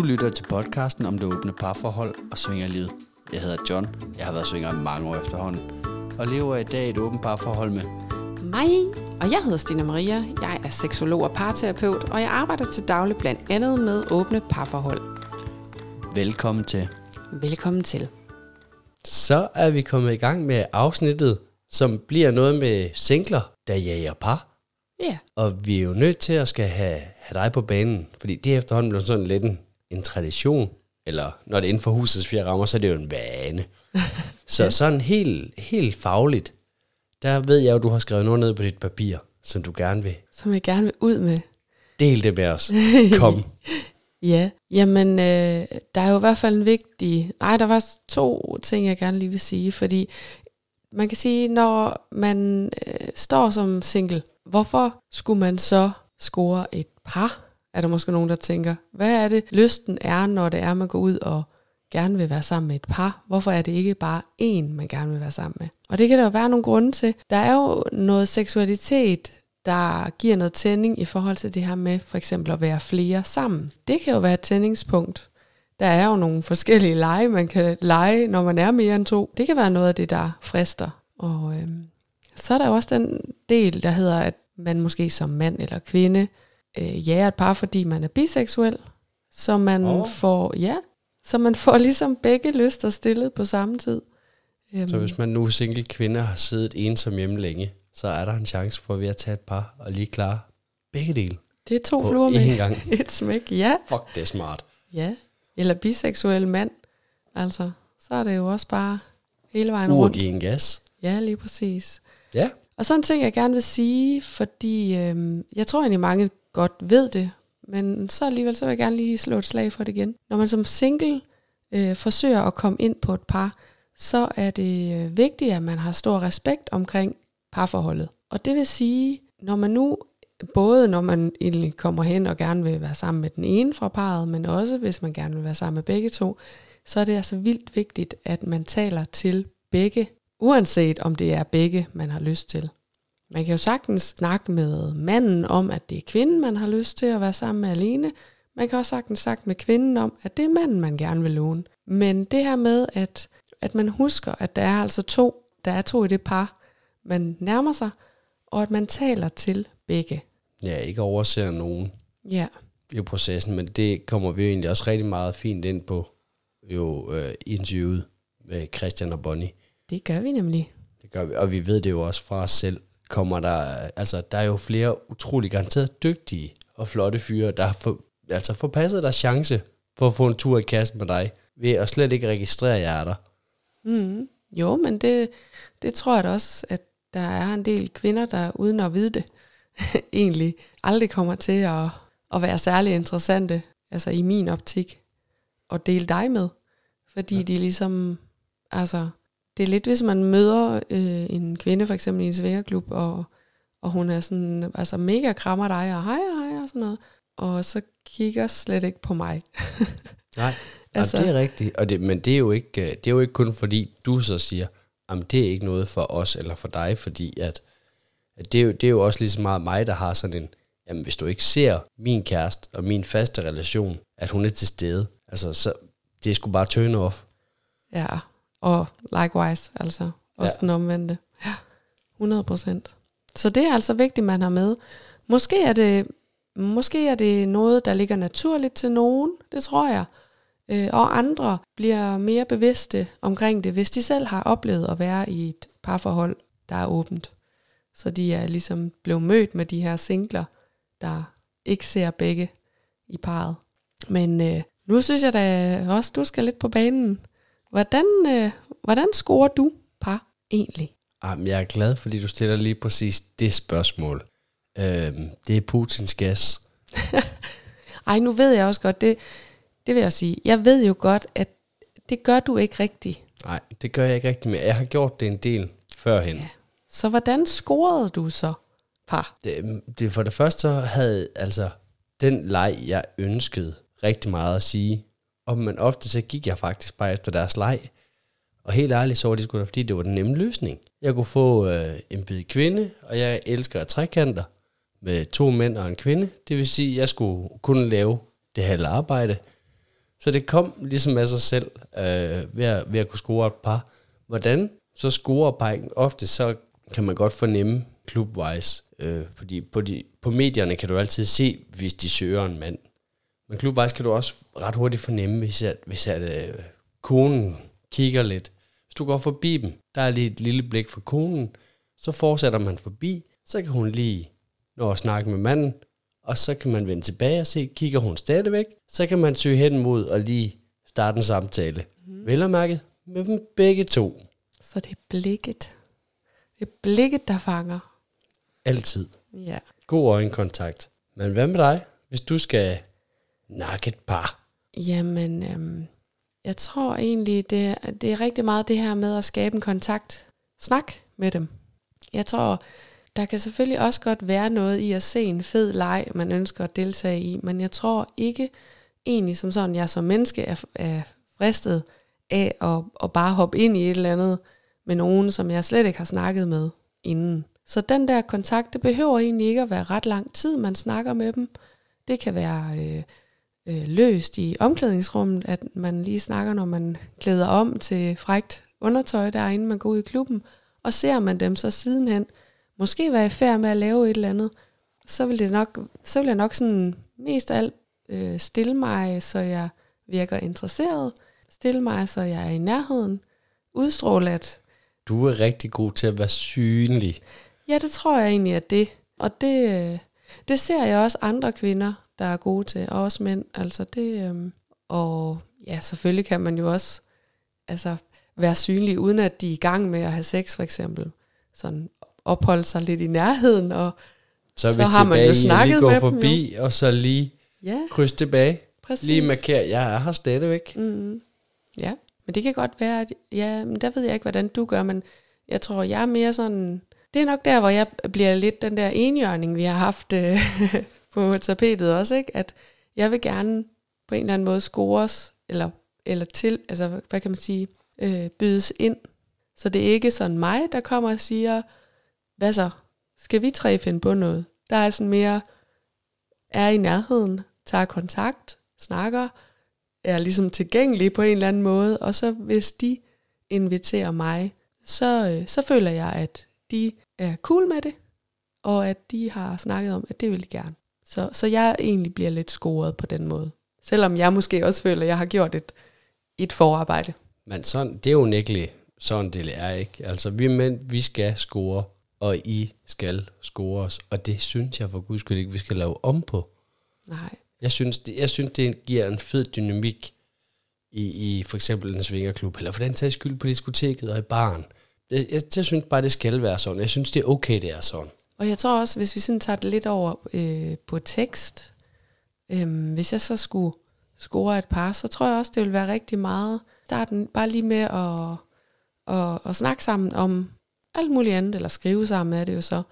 Du lytter til podcasten om det åbne parforhold og svingerlivet. Jeg hedder John. Jeg har været svinger i mange år efterhånden. Og lever i dag et åbent parforhold med Mig, og jeg hedder Stina Maria. Jeg er seksolog og parterapeut, og jeg arbejder til daglig blandt andet med åbne parforhold. Velkommen til. Velkommen til. Så er vi kommet i gang med afsnittet, som bliver noget med singler, der jager par. Ja, Og vi er jo nødt til at skal have, have dig på banen, fordi det er efterhånden blevet sådan lidt en, en tradition, eller når det er inden for husets fire rammer, så er det jo en vane. så sådan helt, helt fagligt, der ved jeg jo, du har skrevet noget ned på dit papir, som du gerne vil. som jeg gerne vil ud med. Del det med os. Kom. Ja, jamen, øh, der er jo i hvert fald en vigtig... Nej, der var to ting, jeg gerne lige vil sige, fordi man kan sige, når man øh, står som single, hvorfor skulle man så score et par? Er der måske nogen, der tænker, hvad er det, lysten er, når det er, man går ud og gerne vil være sammen med et par? Hvorfor er det ikke bare én, man gerne vil være sammen med? Og det kan der jo være nogle grunde til. Der er jo noget seksualitet, der giver noget tænding i forhold til det her med for eksempel at være flere sammen. Det kan jo være et tændingspunkt. Der er jo nogle forskellige lege, man kan lege, når man er mere end to. Det kan være noget af det, der frister. Og øhm, så er der jo også den del, der hedder, at man måske som mand eller kvinde øh, jager et par, fordi man er biseksuel. Så man oh. får, ja, så man får ligesom begge lyster stillet på samme tid. Øhm, Så hvis man nu single kvinde har siddet ensom hjemme længe, så er der en chance for ved at tage et par og lige klare begge dele. det er to fluer med gang. et smæk. Ja, Fuck, det er smart. Ja, eller biseksuel mand. Altså, så er det jo også bare hele vejen Ur rundt. give en gas. Ja, lige præcis. Ja. Og så en ting, jeg gerne vil sige, fordi øhm, jeg tror egentlig mange godt ved det, men så alligevel, så vil jeg gerne lige slå et slag for det igen. Når man som single øh, forsøger at komme ind på et par, så er det øh, vigtigt, at man har stor respekt omkring parforholdet. Og det vil sige, når man nu, både når man egentlig kommer hen og gerne vil være sammen med den ene fra parret, men også hvis man gerne vil være sammen med begge to, så er det altså vildt vigtigt, at man taler til begge, uanset om det er begge, man har lyst til. Man kan jo sagtens snakke med manden om, at det er kvinden, man har lyst til at være sammen med alene. Man kan også sagtens snakke med kvinden om, at det er manden, man gerne vil låne. Men det her med, at, at man husker, at der er altså to, der er to i det par, man nærmer sig, og at man taler til begge. Ja, ikke overser nogen Ja, i processen, men det kommer vi jo egentlig også rigtig meget fint ind på jo øh, interviewet med Christian og Bonnie. det gør vi nemlig. Det gør vi, og vi ved det jo også fra os selv. Kommer der, altså, der er jo flere utrolig garanteret dygtige og flotte fyre, der har for, altså forpasset deres chance for at få en tur i kassen med dig, ved at slet ikke registrere jer der. Mm. Jo, men det, det tror jeg da også, at der er en del kvinder, der uden at vide det, egentlig aldrig kommer til at, at være særlig interessante, altså i min optik, at dele dig med. Fordi ja. de ligesom, altså, det er lidt, hvis man møder øh, en kvinde for eksempel i en sværeklub, og, og hun er sådan, altså mega krammer dig, og hej, hej, og sådan noget, og så kigger slet ikke på mig. Nej, Altså- altså, Jamen, det er rigtigt. Og det, men det er, jo ikke, øh, det er jo ikke kun fordi, du så siger, at det er ikke noget for os eller for dig, fordi at, at det, er jo, det er jo også lige så meget mig, der har sådan en, jamen hvis du ikke ser min kæreste og min faste relation, at hun er til stede, altså så, det er sgu bare turn off. Ja, og likewise, altså også Ja. den omvendte. Ja, 100 procent. Så det er altså vigtigt, man har med. Måske er det, måske er det noget, der ligger naturligt til nogen, det tror jeg. Øh, og andre bliver mere bevidste omkring det, hvis de selv har oplevet at være i et parforhold, der er åbent. Så de er ligesom blevet mødt med de her singler, der ikke ser begge i parret. Men øh, nu synes jeg da også, du skal lidt på banen. Hvordan, øh, hvordan scorer du par egentlig? Jamen, jeg er glad, fordi du stiller lige præcis det spørgsmål. Øhm, det er Putins gas. Ej, nu ved jeg også godt, det, det vil jeg sige. Jeg ved jo godt, at det gør du ikke rigtigt. Nej, det gør jeg ikke rigtig mere. Jeg har gjort det en del førhen. Ja. Så hvordan scorede du så par? Det, det for det første så havde altså den leg, jeg ønskede rigtig meget at sige. Og men ofte så gik jeg faktisk bare efter deres leg. Og helt ærligt, så var det sgu da, fordi det var den nemme løsning. Jeg kunne få øh, en bid kvinde, og jeg elsker trekanter med to mænd og en kvinde. Det vil sige, at jeg skulle kunne lave det halve arbejde. Så det kom ligesom af sig selv øh, ved, at, ved at kunne score et par. Hvordan så scorer parken? Ofte så kan man godt fornemme klubwise, øh, fordi på, de, på medierne kan du altid se, hvis de søger en mand. Men klubwise kan du også ret hurtigt fornemme, hvis, at, hvis at, øh, konen kigger lidt. Hvis du går forbi dem, der er lige et lille blik for konen, så fortsætter man forbi, så kan hun lige nå at snakke med manden, og så kan man vende tilbage og se, kigger hun stadigvæk, så kan man søge hen mod og lige starte en samtale. Mm. Vel og mærket med dem begge to. Så det er blikket. Det er blikket, der fanger. Altid. Ja. God øjenkontakt. Men hvad med dig, hvis du skal nakket par? Jamen, øhm, jeg tror egentlig, det, det er rigtig meget det her med at skabe en kontakt. Snak med dem. Jeg tror, der kan selvfølgelig også godt være noget i at se en fed leg, man ønsker at deltage i, men jeg tror ikke egentlig som sådan, jeg som menneske er, er fristet af at, at bare hoppe ind i et eller andet med nogen, som jeg slet ikke har snakket med inden. Så den der kontakt, det behøver egentlig ikke at være ret lang tid, man snakker med dem. Det kan være øh, øh, løst i omklædningsrummet, at man lige snakker, når man klæder om til frægt undertøj derinde, man går ud i klubben, og ser man dem så sidenhen, måske være i færd med at lave et eller andet, så vil, det nok, så vil jeg nok sådan mest af alt øh, stille mig, så jeg virker interesseret, stille mig, så jeg er i nærheden, udstråle, at Du er rigtig god til at være synlig. Ja, det tror jeg egentlig, at det. Og det, øh, det ser jeg også andre kvinder, der er gode til, og også mænd. Altså det, øhm, og ja, selvfølgelig kan man jo også altså, være synlig, uden at de er i gang med at have sex, for eksempel. Sådan opholde sig lidt i nærheden, og Så er Så vi har man jo snakket lige gå med dem, forbi, og så lige ja, kryds tilbage. præcis. Lige markere, jeg er her stadigvæk. Mm, ja, men det kan godt være, at ja, men der ved jeg ikke, hvordan du gør, men jeg tror, jeg er mere sådan, det er nok der, hvor jeg bliver lidt den der enhjørning, vi har haft øh, på tapetet også, ikke? at jeg vil gerne på en eller anden måde scores, eller, eller til, altså hvad kan man sige, øh, bydes ind. Så det er ikke sådan mig, der kommer og siger, hvad så, skal vi tre finde på noget? Der er sådan mere, er i nærheden, tager kontakt, snakker, er ligesom tilgængelig på en eller anden måde, og så hvis de inviterer mig, så, øh, så føler jeg, at de er cool med det, og at de har snakket om, at det vil de gerne. Så, så jeg egentlig bliver lidt scoret på den måde. Selvom jeg måske også føler, at jeg har gjort et, et forarbejde. Men sådan, det er jo nægteligt, sådan det er ikke. Altså, vi mænd, vi skal score, og I skal score os. Og det synes jeg for guds skyld ikke, vi skal lave om på. Nej. Jeg synes, det, jeg synes, det giver en fed dynamik i, i for eksempel en svingerklub, eller for den sags skyld på diskoteket og i baren. Jeg, jeg, jeg synes bare, det skal være sådan. Jeg synes, det er okay, det er sådan. Og jeg tror også, hvis vi sådan tager det lidt over øh, på tekst, øh, hvis jeg så skulle score et par, så tror jeg også, det vil være rigtig meget starten bare lige med at, at, at snakke sammen om alt muligt andet, eller skrive sammen er det jo så.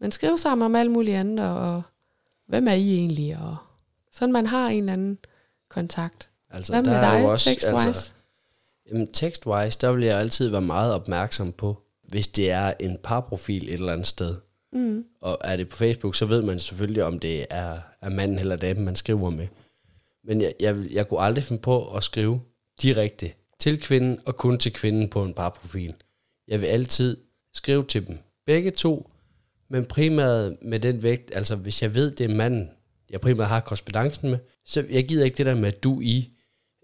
Men skrive sammen om alt muligt andet, og, og hvem er I egentlig, og sådan man har en eller anden kontakt. Altså, Hvad med der er dig, jo også, tekstwise? Altså, jamen, tekstwise, der vil jeg altid være meget opmærksom på, hvis det er en parprofil et eller andet sted. Mm. Og er det på Facebook, så ved man selvfølgelig, om det er, er manden eller damen, man skriver med. Men jeg, jeg, vil- jeg kunne aldrig finde på at skrive direkte til kvinden og kun til kvinden på en parprofil. Jeg vil altid skrive til dem begge to, men primært med den vægt, altså hvis jeg ved, det er manden, jeg primært har korrespondancen med, så jeg gider ikke det der med du i,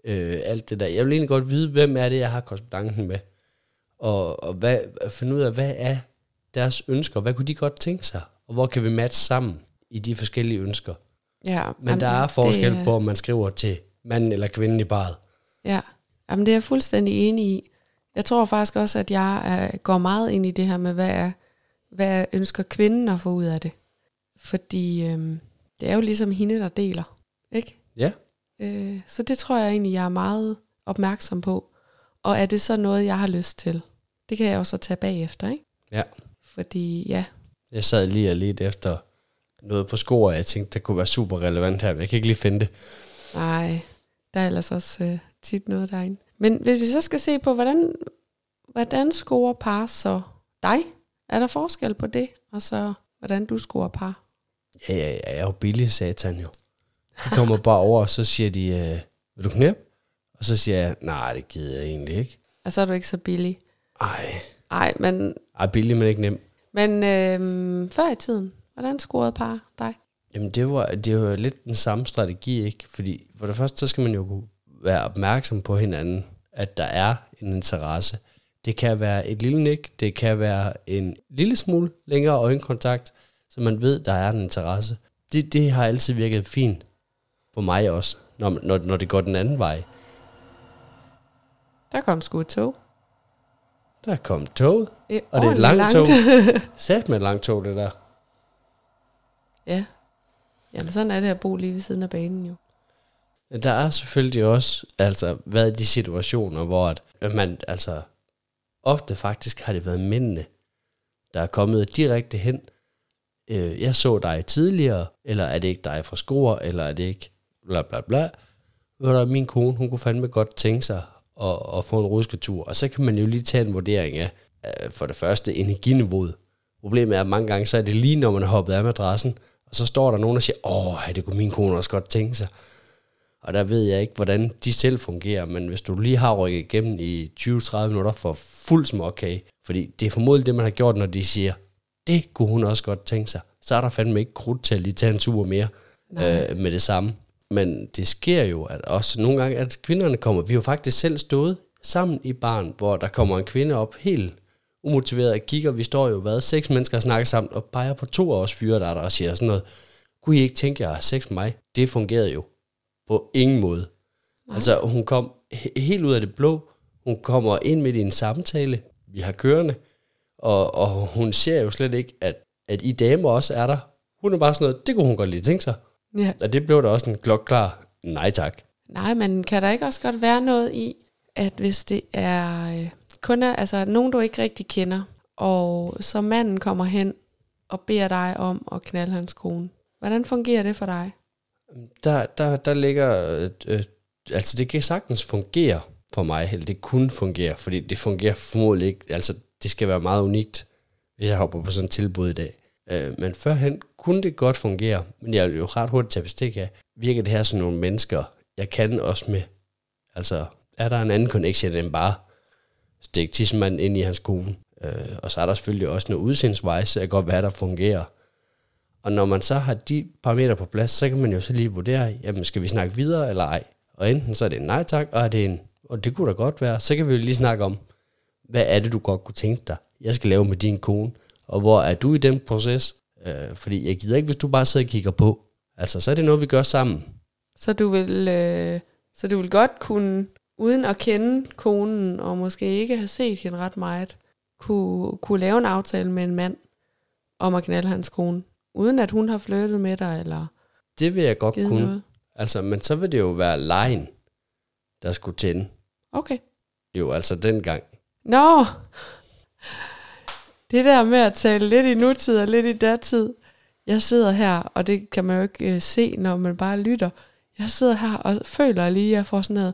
øh, alt det der. Jeg vil egentlig godt vide, hvem er det, jeg har korrespondancen med. Og, og hvad, finde ud af, hvad er deres ønsker, hvad kunne de godt tænke sig, og hvor kan vi matche sammen i de forskellige ønsker. Ja, Men der er forskel det, på, om man skriver til manden eller kvinden i baret. Ja, Jamen, det er jeg fuldstændig enig i. Jeg tror faktisk også, at jeg går meget ind i det her med, hvad, er, hvad ønsker kvinden at få ud af det. Fordi øhm, det er jo ligesom hende, der deler. Ikke? Ja. Øh, så det tror jeg egentlig, jeg er meget opmærksom på. Og er det så noget, jeg har lyst til? Det kan jeg også tage bagefter, ikke? Ja. Fordi ja, Jeg sad lige og lidt efter noget på sko, og jeg tænkte, det kunne være super relevant her, men jeg kan ikke lige finde det. nej, der er ellers også øh, tit noget derinde. Men hvis vi så skal se på, hvordan, hvordan scorer par så dig? Er der forskel på det, og så hvordan du scorer par? Ja, ja, ja, jeg er jo billig, satan jo. De kommer bare over, og så siger de, øh, vil du knæppe? Og så siger jeg, nej, det gider jeg egentlig ikke. Og så er du ikke så billig. Ej, Nej, men, ej billig, men ikke nem. men øh, før i tiden, hvordan scorede par dig? Jamen, det var, det var lidt den samme strategi, ikke? Fordi for det første, så skal man jo kunne være opmærksom på hinanden, at der er en interesse. Det kan være et lille nik, det kan være en lille smule længere øjenkontakt, så man ved, der er en interesse. Det, det har altid virket fint på mig også, når, når, når det går den anden vej. Der kom sgu et tog. Der kom toget, Et og det er et langt tog. Sat med et langt tog, det der. ja. Jamen, sådan er det at bo lige ved siden af banen jo. Der er selvfølgelig også altså, været de situationer, hvor at at man altså ofte faktisk har det været mændene, der er kommet direkte hen. Øh, jeg så dig tidligere, eller er det ikke dig fra skor, eller er det ikke bla bla bla. Ved du, min kone, hun kunne fandme godt tænke sig at, at få en rusketur. Og så kan man jo lige tage en vurdering af, øh, for det første, energiniveauet. Problemet er, at mange gange, så er det lige, når man har hoppet af madrassen, og så står der nogen, der siger, åh, det kunne min kone også godt tænke sig. Og der ved jeg ikke, hvordan de selv fungerer, men hvis du lige har rykket igennem i 20-30 minutter for fuld småkage, fordi det er formodentlig det, man har gjort, når de siger, det kunne hun også godt tænke sig, så er der fandme ikke krudt til at lige tage en tur mere øh, med det samme. Men det sker jo, at også nogle gange, at kvinderne kommer, vi har faktisk selv stået sammen i barn, hvor der kommer en kvinde op helt umotiveret og kigger, vi står jo, hvad, seks mennesker og snakker sammen, og peger på to af os fyre, der er der og siger sådan noget, kunne I ikke tænke jer at have sex med mig? Det fungerede jo på ingen måde. Nej. Altså, hun kom he- helt ud af det blå. Hun kommer ind midt i en samtale, vi har kørende, og, og hun ser jo slet ikke, at, at I damer også er der. Hun er bare sådan noget, det kunne hun godt lige tænke sig. Ja. Og det blev da også en klokklar nej tak. Nej, men kan der ikke også godt være noget i, at hvis det er øh, kun er, altså nogen, du ikke rigtig kender, og så manden kommer hen og beder dig om at knalde hans kone. Hvordan fungerer det for dig? Der, der, der ligger, øh, øh, altså det kan sagtens fungere for mig, eller det kunne fungere, fordi det fungerer formodentlig ikke, altså det skal være meget unikt, hvis jeg hopper på sådan et tilbud i dag. Øh, men førhen kunne det godt fungere, men jeg vil jo ret hurtigt tage bestik af, virker det her som nogle mennesker, jeg kan også med, altså er der en anden connection end bare stikke tissemanden ind i hans kone. Øh, og så er der selvfølgelig også noget udseendsvejs, så godt være, der fungerer. Og når man så har de parametre på plads, så kan man jo så lige vurdere, jamen skal vi snakke videre eller ej? Og enten så er det en nej tak, og er det en, og det kunne da godt være, så kan vi jo lige snakke om, hvad er det, du godt kunne tænke dig, jeg skal lave med din kone, og hvor er du i den proces? Øh, fordi jeg gider ikke, hvis du bare sidder og kigger på. Altså, så er det noget, vi gør sammen. Så du vil, øh, så du vil godt kunne, uden at kende konen, og måske ikke have set hende ret meget, kunne, kunne lave en aftale med en mand om at knalde hans kone, uden at hun har flyttet med dig, eller Det vil jeg godt kunne. noget. Altså, men så vil det jo være lejen, der skulle tænde. Okay. Jo, altså dengang. Nå! Det der med at tale lidt i nutid og lidt i datid. Jeg sidder her, og det kan man jo ikke øh, se, når man bare lytter. Jeg sidder her og føler lige, at jeg får sådan noget,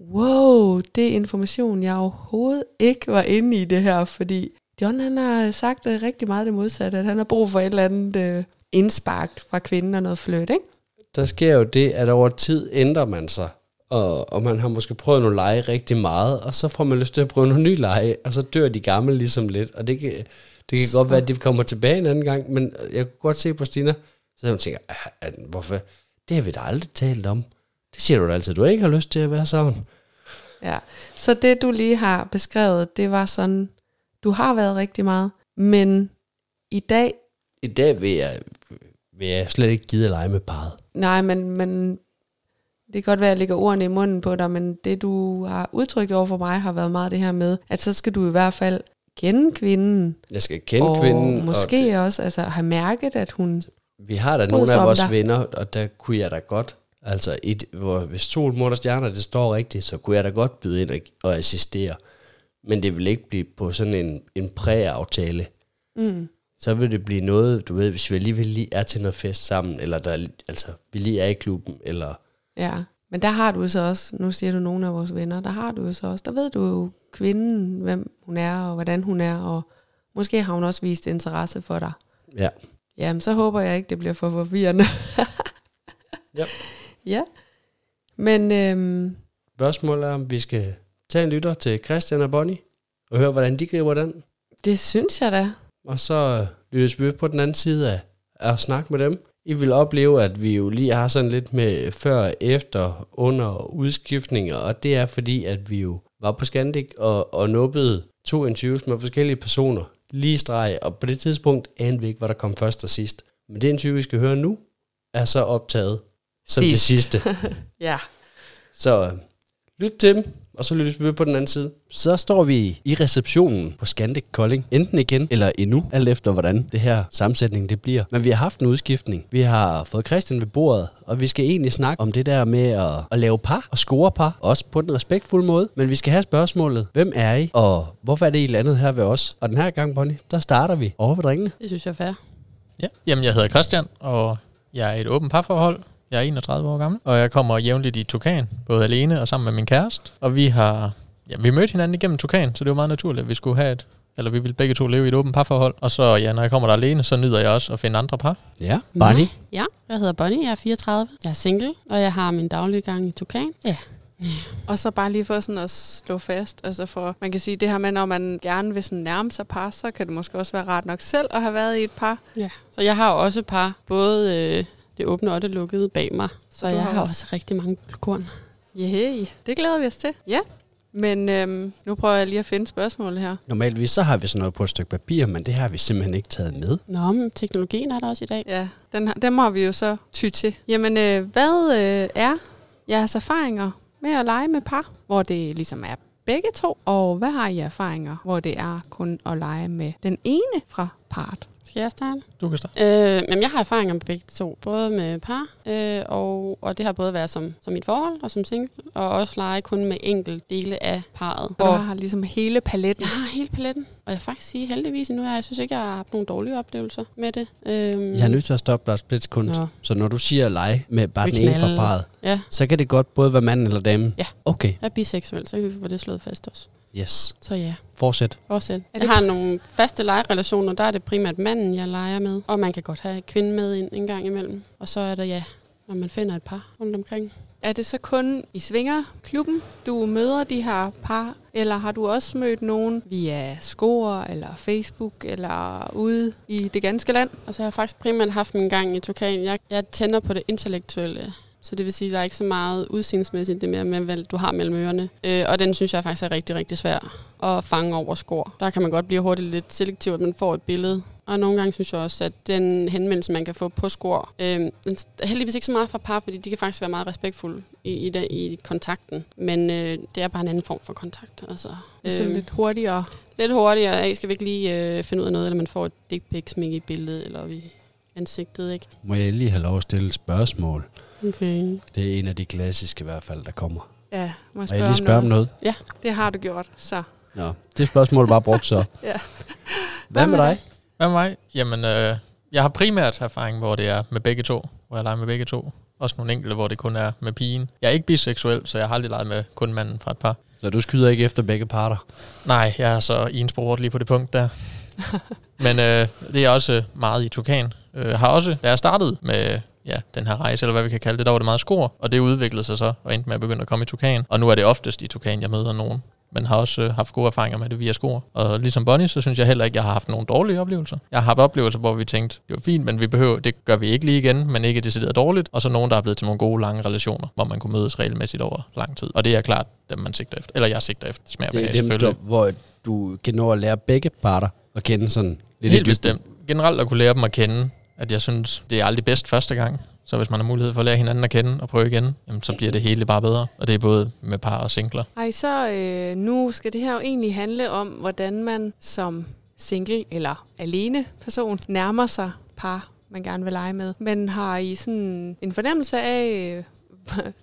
wow, det er information, jeg overhovedet ikke var inde i det her, fordi John han har sagt øh, rigtig meget det modsatte, at han har brug for et eller andet øh, indspark fra kvinden og noget fløt, ikke? Der sker jo det, at over tid ændrer man sig. Og, og man har måske prøvet nogle lege rigtig meget, og så får man lyst til at prøve nogle nye lege, og så dør de gamle ligesom lidt. Og det kan, det kan Så. godt være, at de kommer tilbage en anden gang, men jeg kunne godt se på Stina, så hun tænker, "Ah, ah, hvorfor? Det har vi da aldrig talt om. Det siger du da altid, du ikke har lyst til at være sammen. Ja, så det du lige har beskrevet, det var sådan, du har været rigtig meget, men i dag, I dag vil jeg, vil jeg slet ikke gide at lege med parret. nej, men, men det kan godt være, at jeg lægger ordene i munden på dig, men det du har udtrykt over for mig, har været meget det her med, at så skal du i hvert fald kende kvinden, Jeg skal kende og kvinden. måske Og det, også altså, have mærket, at hun... vi har da nogle af vores dig. venner, og der kunne jeg da godt, altså et, hvor, hvis sol, måne og stjerner, det står rigtigt, så kunne jeg da godt byde ind og, og assistere. Men det vil ikke blive på sådan en, en præaftale. Mm, Så vil det blive noget, du ved, hvis vi alligevel lige er til noget fest sammen, eller der, altså, vi lige er i klubben, eller ja, men der har du så også, nu siger du nogle af vores venner, der har du så også, der ved du jo kvinden, hvem hun er, og hvordan hun er, og måske har hun også vist interesse for dig. ja. Jamen, så håber jeg ikke, det bliver for forvirrende. Ja. ja. Men øhm, Spørgsmålet er, om vi skal tage en lytter til Christian og Bonnie, og høre, hvordan de griber den. det synes jeg da. Og så lyttes vi på den anden side af at snakke med dem. I vil opleve, at vi jo lige har sådan lidt med før, efter, under udskiftninger, og det er fordi, at vi jo var på Scandic og, og nubbede to interviews med forskellige personer lige streg, og på det tidspunkt anede vi ikke, hvad der kom først og sidst. Men det interview, vi skal høre nu, er så optaget som det Sidst. sidste. Ja. Så øh, lyt til dem, og så lyttes vi på den anden side. Så står vi i receptionen på Scandic Kolding. Enten igen eller endnu, alt efter hvordan det her sammensætning det bliver. Men vi har haft en udskiftning. Vi har fået Christian ved bordet, og vi skal egentlig snakke om det der med at, at lave par og score par. Også på den respektfulde måde. Men vi skal have spørgsmålet, hvem er I, og hvorfor er det I landet her ved os? Og den her gang, Bonnie, der starter vi over ved drengene. Det synes jeg er fair. Ja, jamen jeg hedder Christian, og jeg er i et åbent parforhold. Jeg er 31 år gammel, og jeg kommer jævnligt i Tukan, både alene og sammen med min kæreste. Og vi har, ja, vi mødte hinanden igennem Tukan, så det var meget naturligt, at vi skulle have et, eller vi ville begge to leve i et åbent parforhold. Og så, ja, når jeg kommer der alene, så nyder jeg også at finde andre par. Ja, Bonnie. Ja, jeg hedder Bonnie, jeg er 34. Jeg er single, og jeg har min daglige gang i Tukan. Ja. Og så bare lige for sådan at slå fast, altså for, man kan sige det her med, når man gerne vil sådan nærme sig par, så kan det måske også være rart nok selv at have været i et par. ja. Så jeg har også par, både øh, det åbne og det lukkede bag mig. Så du jeg har også- også rigtig mange korn. Yeah, det glæder vi os til. Ja, men øhm, nu prøver jeg lige at finde spørgsmålet her. Normalvis så har vi sådan noget på et stykke papir, men det har vi simpelthen ikke taget med. Nå, men teknologien er der også i dag. Ja, den, dem har vi jo så ty til. Jamen, øh, hvad øh, er jeres erfaringer med at lege med par, hvor det ligesom er begge to? Og hvad har I erfaringer, hvor det er kun at lege med den ene fra parret? Skal jeg starte? Du kan starte. Øh, men jeg har erfaringer med begge to, både med par, øh, og, og det har både været som, som mit forhold og som single, og også lege kun med enkelt dele af parret. Og du har ligesom hele paletten. Jeg har hele paletten, og jeg faktisk sige heldigvis at jeg synes ikke, jeg har haft nogle dårlige oplevelser med det. Øhm, Jeg er nødt til at stoppe dig et splitsekund. Nå. Så når du siger lege med bare den ene fra parret, Ja, så kan det godt både være manden eller damen? Ja. Okay, jeg er biseksuel, så kan vi få det slået fast også. yes. Så ja, Fortsæt. fortsæt. det- Jeg har nogle faste legerelationer, der er det primært manden, jeg leger med. Og man kan godt have kvinde med ind en gang imellem. Og så er der ja, når man finder et par rundt omkring. Er det så kun i Svingerklubben, du møder de her par, eller har du også mødt nogen via Score eller Facebook eller ude i det ganske land? Altså jeg har faktisk primært haft min gang i Turkan. Jeg, jeg tænder på det intellektuelle. Så det vil sige, at der er ikke så meget udseendsmæssigt det mere med, hvad du har mellem ørerne. Øh, og den synes jeg faktisk er rigtig, rigtig svær at fange over skor. Der kan man godt blive hurtigt lidt selektiv, at man får et billede. Og nogle gange synes jeg også, at den henvendelse, man kan få på skor, øh, den er heldigvis ikke så meget fra par, fordi de kan faktisk være meget respektfulde i, i, den, i kontakten. Men øh, det er bare en anden form for kontakt. Altså, Så Øhm, lidt hurtigere. lidt hurtigere. Hey, skal vi ikke lige øh, finde ud af noget, eller man får et dick pic i billedet, eller i ansigtet, ikke? Må jeg lige have lov at stille et spørgsmål? Okay. Det er en af de klassiske i hvert fald, der kommer. Ja, må jeg Må jeg spørge, lige spørge om noget? Det har du gjort, så. Nå, det spørgsmål var brugt så. Ja. Hvad med dig? Hvad med mig? Jamen, øh, jeg har primært erfaring, hvor det er med begge to. Hvor jeg leger med begge to. Også nogle enkelte, hvor det kun er med pigen. Jeg er ikke biseksuel, så jeg har aldrig leget med kun manden fra et par. Så du skyder ikke efter begge parter? Nej, jeg er så ensporet lige på det punkt der. Men øh, det er også meget i Tukan. Øh, har også, da jeg startede med ja, den her rejse, eller hvad vi kan kalde det, der var det meget skor, og det udviklede sig så, og endte med at begynde at komme i Tukan. Og nu er det oftest i Tukan, jeg møder nogen, men har også øh, haft gode erfaringer med det via skor. Og ligesom Bonnie, så synes jeg heller ikke, jeg har haft nogle dårlige oplevelser. Jeg har haft oplevelser, hvor vi tænkte, det var fint, men vi behøver, det gør vi ikke lige igen, men ikke decideret dårligt. Og så nogen, der er blevet til nogle gode, lange relationer, hvor man kunne mødes regelmæssigt over lang tid. Og det er klart dem, man sigter efter. Eller jeg sigter efter. Smager Det er dem, selvfølgelig. der, hvor du kan nå at lære begge parter at kende sådan lidt Helt bestemt. Generelt at kunne lære dem at kende, at jeg synes, det er aldrig bedst første gang. Så hvis man har mulighed for at lære hinanden at kende og prøve igen, jamen, så bliver det hele bare bedre. Og det er både med par og singler. Ej, så øh, nu skal det her jo egentlig handle om, hvordan man som single eller alene person nærmer sig par, man gerne vil lege med. Men har I sådan en fornemmelse af, øh,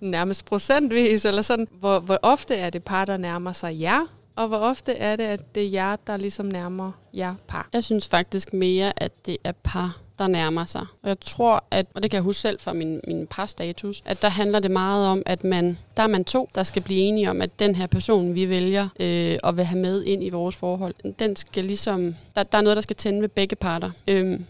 nærmest procentvis, eller sådan, hvor, hvor ofte er det par, der nærmer sig jer, og hvor ofte er det, at det er jer, der ligesom nærmer jer par? Jeg synes faktisk mere, at det er par, der nærmer sig. Og jeg tror, at, og det kan jeg huske selv fra min, min parstatus, at der handler det meget om, at man, der er man to, der skal blive enige om, at den her person, vi vælger øh, og vil have med ind i vores forhold, den skal ligesom, der, der er noget, der skal tænde ved begge parter. Øh,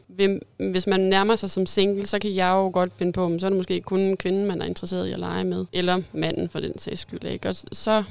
hvis man nærmer sig som single, så kan jeg jo godt finde på, så er det måske kun kvinden, man er interesseret i at lege med, eller manden for den sags skyld. Ikke? Og så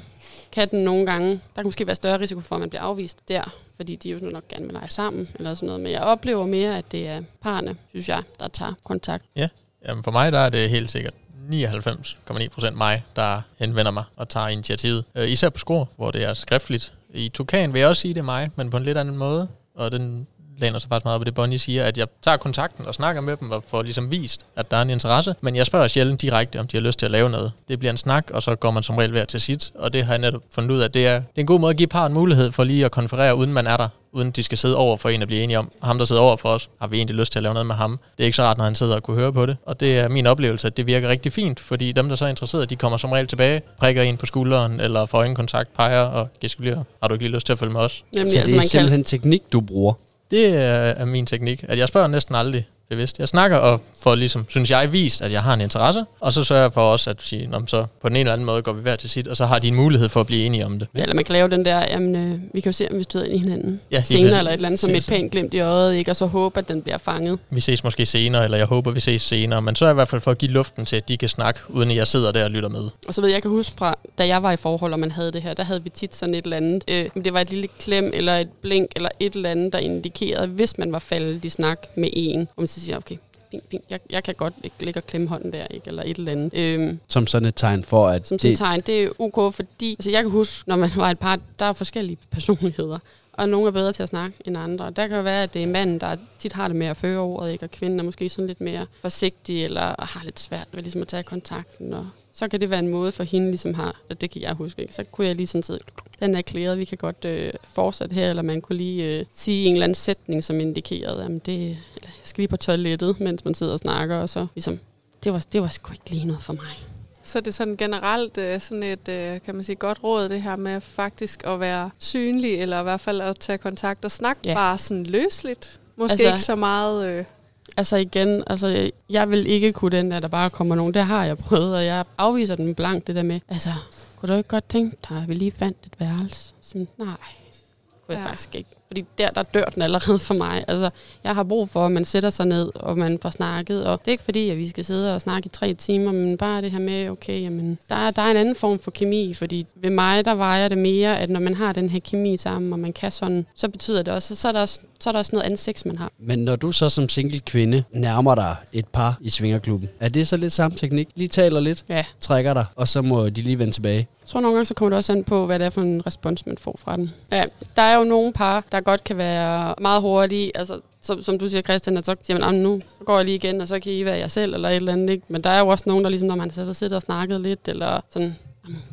kan den nogle gange, der kan måske være større risiko for, at man bliver afvist der, fordi de jo nok gerne vil lege sammen, eller sådan noget. Men jeg oplever mere, at det er parne, synes jeg, der tager kontakt. Ja, Jamen for mig der er det helt sikkert 99,9% mig, der henvender mig og tager initiativet. Øh, især på skor, hvor det er skriftligt. I Tukan vil jeg også sige, det er mig, men på en lidt anden måde. Og den læner sig faktisk meget på det, Bonnie siger, at jeg tager kontakten og snakker med dem og får ligesom vist, at der er en interesse. Men jeg spørger sjældent direkte, om de har lyst til at lave noget. Det bliver en snak, og så går man som regel hver til sit. Og det har jeg netop fundet ud af, det er, det er en god måde at give par en mulighed for lige at konferere, uden man er der uden de skal sidde over for en og blive enige om, ham der sidder over for os, har vi egentlig lyst til at lave noget med ham. Det er ikke så rart, når han sidder og kunne høre på det. Og det er min oplevelse, at det virker rigtig fint, fordi dem, der så er interesseret, de kommer som regel tilbage, prikker en på skulderen, eller får øjenkontakt, peger og gestikulerer. Har du ikke lige lyst til at følge med os? Jamen, så altså, det er simpelthen kan... teknik, du bruger? Det er, er min teknik, at jeg spørger næsten aldrig, bevidst. Jeg snakker og får ligesom, synes jeg, vist, at jeg har en interesse, og så sørger jeg for også at sige, så på en eller anden måde går vi hver til sit, og så har de en mulighed for at blive enige om det. Ja, eller man kan lave den der, jamen, øh, vi kan jo se, om vi støder ind i hinanden ja, senere, eller et eller andet, som et pænt glimt i øjet, ikke? og så håbe, at den bliver fanget. Vi ses måske senere, eller jeg håber, vi ses senere, men så er i hvert fald for at give luften til, at de kan snakke, uden at jeg sidder der og lytter med. Og så ved jeg, jeg kan huske fra, da jeg var i forhold, og man havde det her, der havde vi tit sådan et eller andet, øh, det var et lille klem, eller et blink, eller et eller andet, der indikerede, hvis man var faldet i snak med en, og man siger, okay, fint, fint. Jeg, jeg kan godt ikke ligge og klemme hånden der, ikke? eller et eller andet. Øhm, som sådan et tegn for, at Som sådan et tegn, det er ok, fordi altså jeg kan huske, når man var et par, der er forskellige personligheder. Og nogle er bedre til at snakke end andre. Der kan jo være, at det er manden, der tit har det med at føre ordet, ikke? og kvinden er måske sådan lidt mere forsigtig, eller har lidt svært ved ligesom at tage kontakten. Og så kan det være en måde for hende, ligesom har, og det kan jeg huske, ikke? så kunne jeg lige sådan sige, den er klæret, vi kan godt øh, fortsætte her, eller man kunne lige øh, sige en eller anden sætning, som indikerede, at det, eller jeg skal lige på toilettet, mens man sidder og snakker, og så ligesom, det var, det var sgu ikke lige noget for mig. Så det er sådan generelt øh, sådan et, øh, kan man sige, godt råd, det her med faktisk at være synlig, eller i hvert fald at tage kontakt og snakke ja. bare sådan løsligt. Måske altså, ikke så meget... Øh Altså igen, altså jeg vil ikke kunne den, at der bare kommer nogen. Det har jeg prøvet, og jeg afviser den blankt, det der med, altså, kunne du ikke godt tænke dig, at vi lige fandt et værelse? Sådan, nej, kunne jeg ja. faktisk ikke. Fordi der, der dør den allerede for mig. Altså, jeg har brug for, at man sætter sig ned, og man får snakket. Og det er ikke fordi, at vi skal sidde og snakke i tre timer, men bare det her med, okay, jamen, der, er, der er en anden form for kemi. Fordi ved mig, der vejer det mere, at når man har den her kemi sammen, og man kan sådan, så betyder det også, så er der også så er der også noget andet sex, man har. Men når du så som single kvinde nærmer dig et par i Svingerklubben, er det så lidt samme teknik? Lige taler lidt, ja. trækker dig, og så må de lige vende tilbage? Jeg tror nogle gange, så kommer det også an på, hvad det er for en respons, man får fra den. Ja, der er jo nogle par, der godt kan være meget hurtige. Altså, som, som du siger, Christian, at så siger man, nu går jeg lige igen, og så kan I være jer selv, eller et eller andet. Ikke? Men der er jo også nogen, der ligesom, når man så sidder og snakker lidt, eller sådan,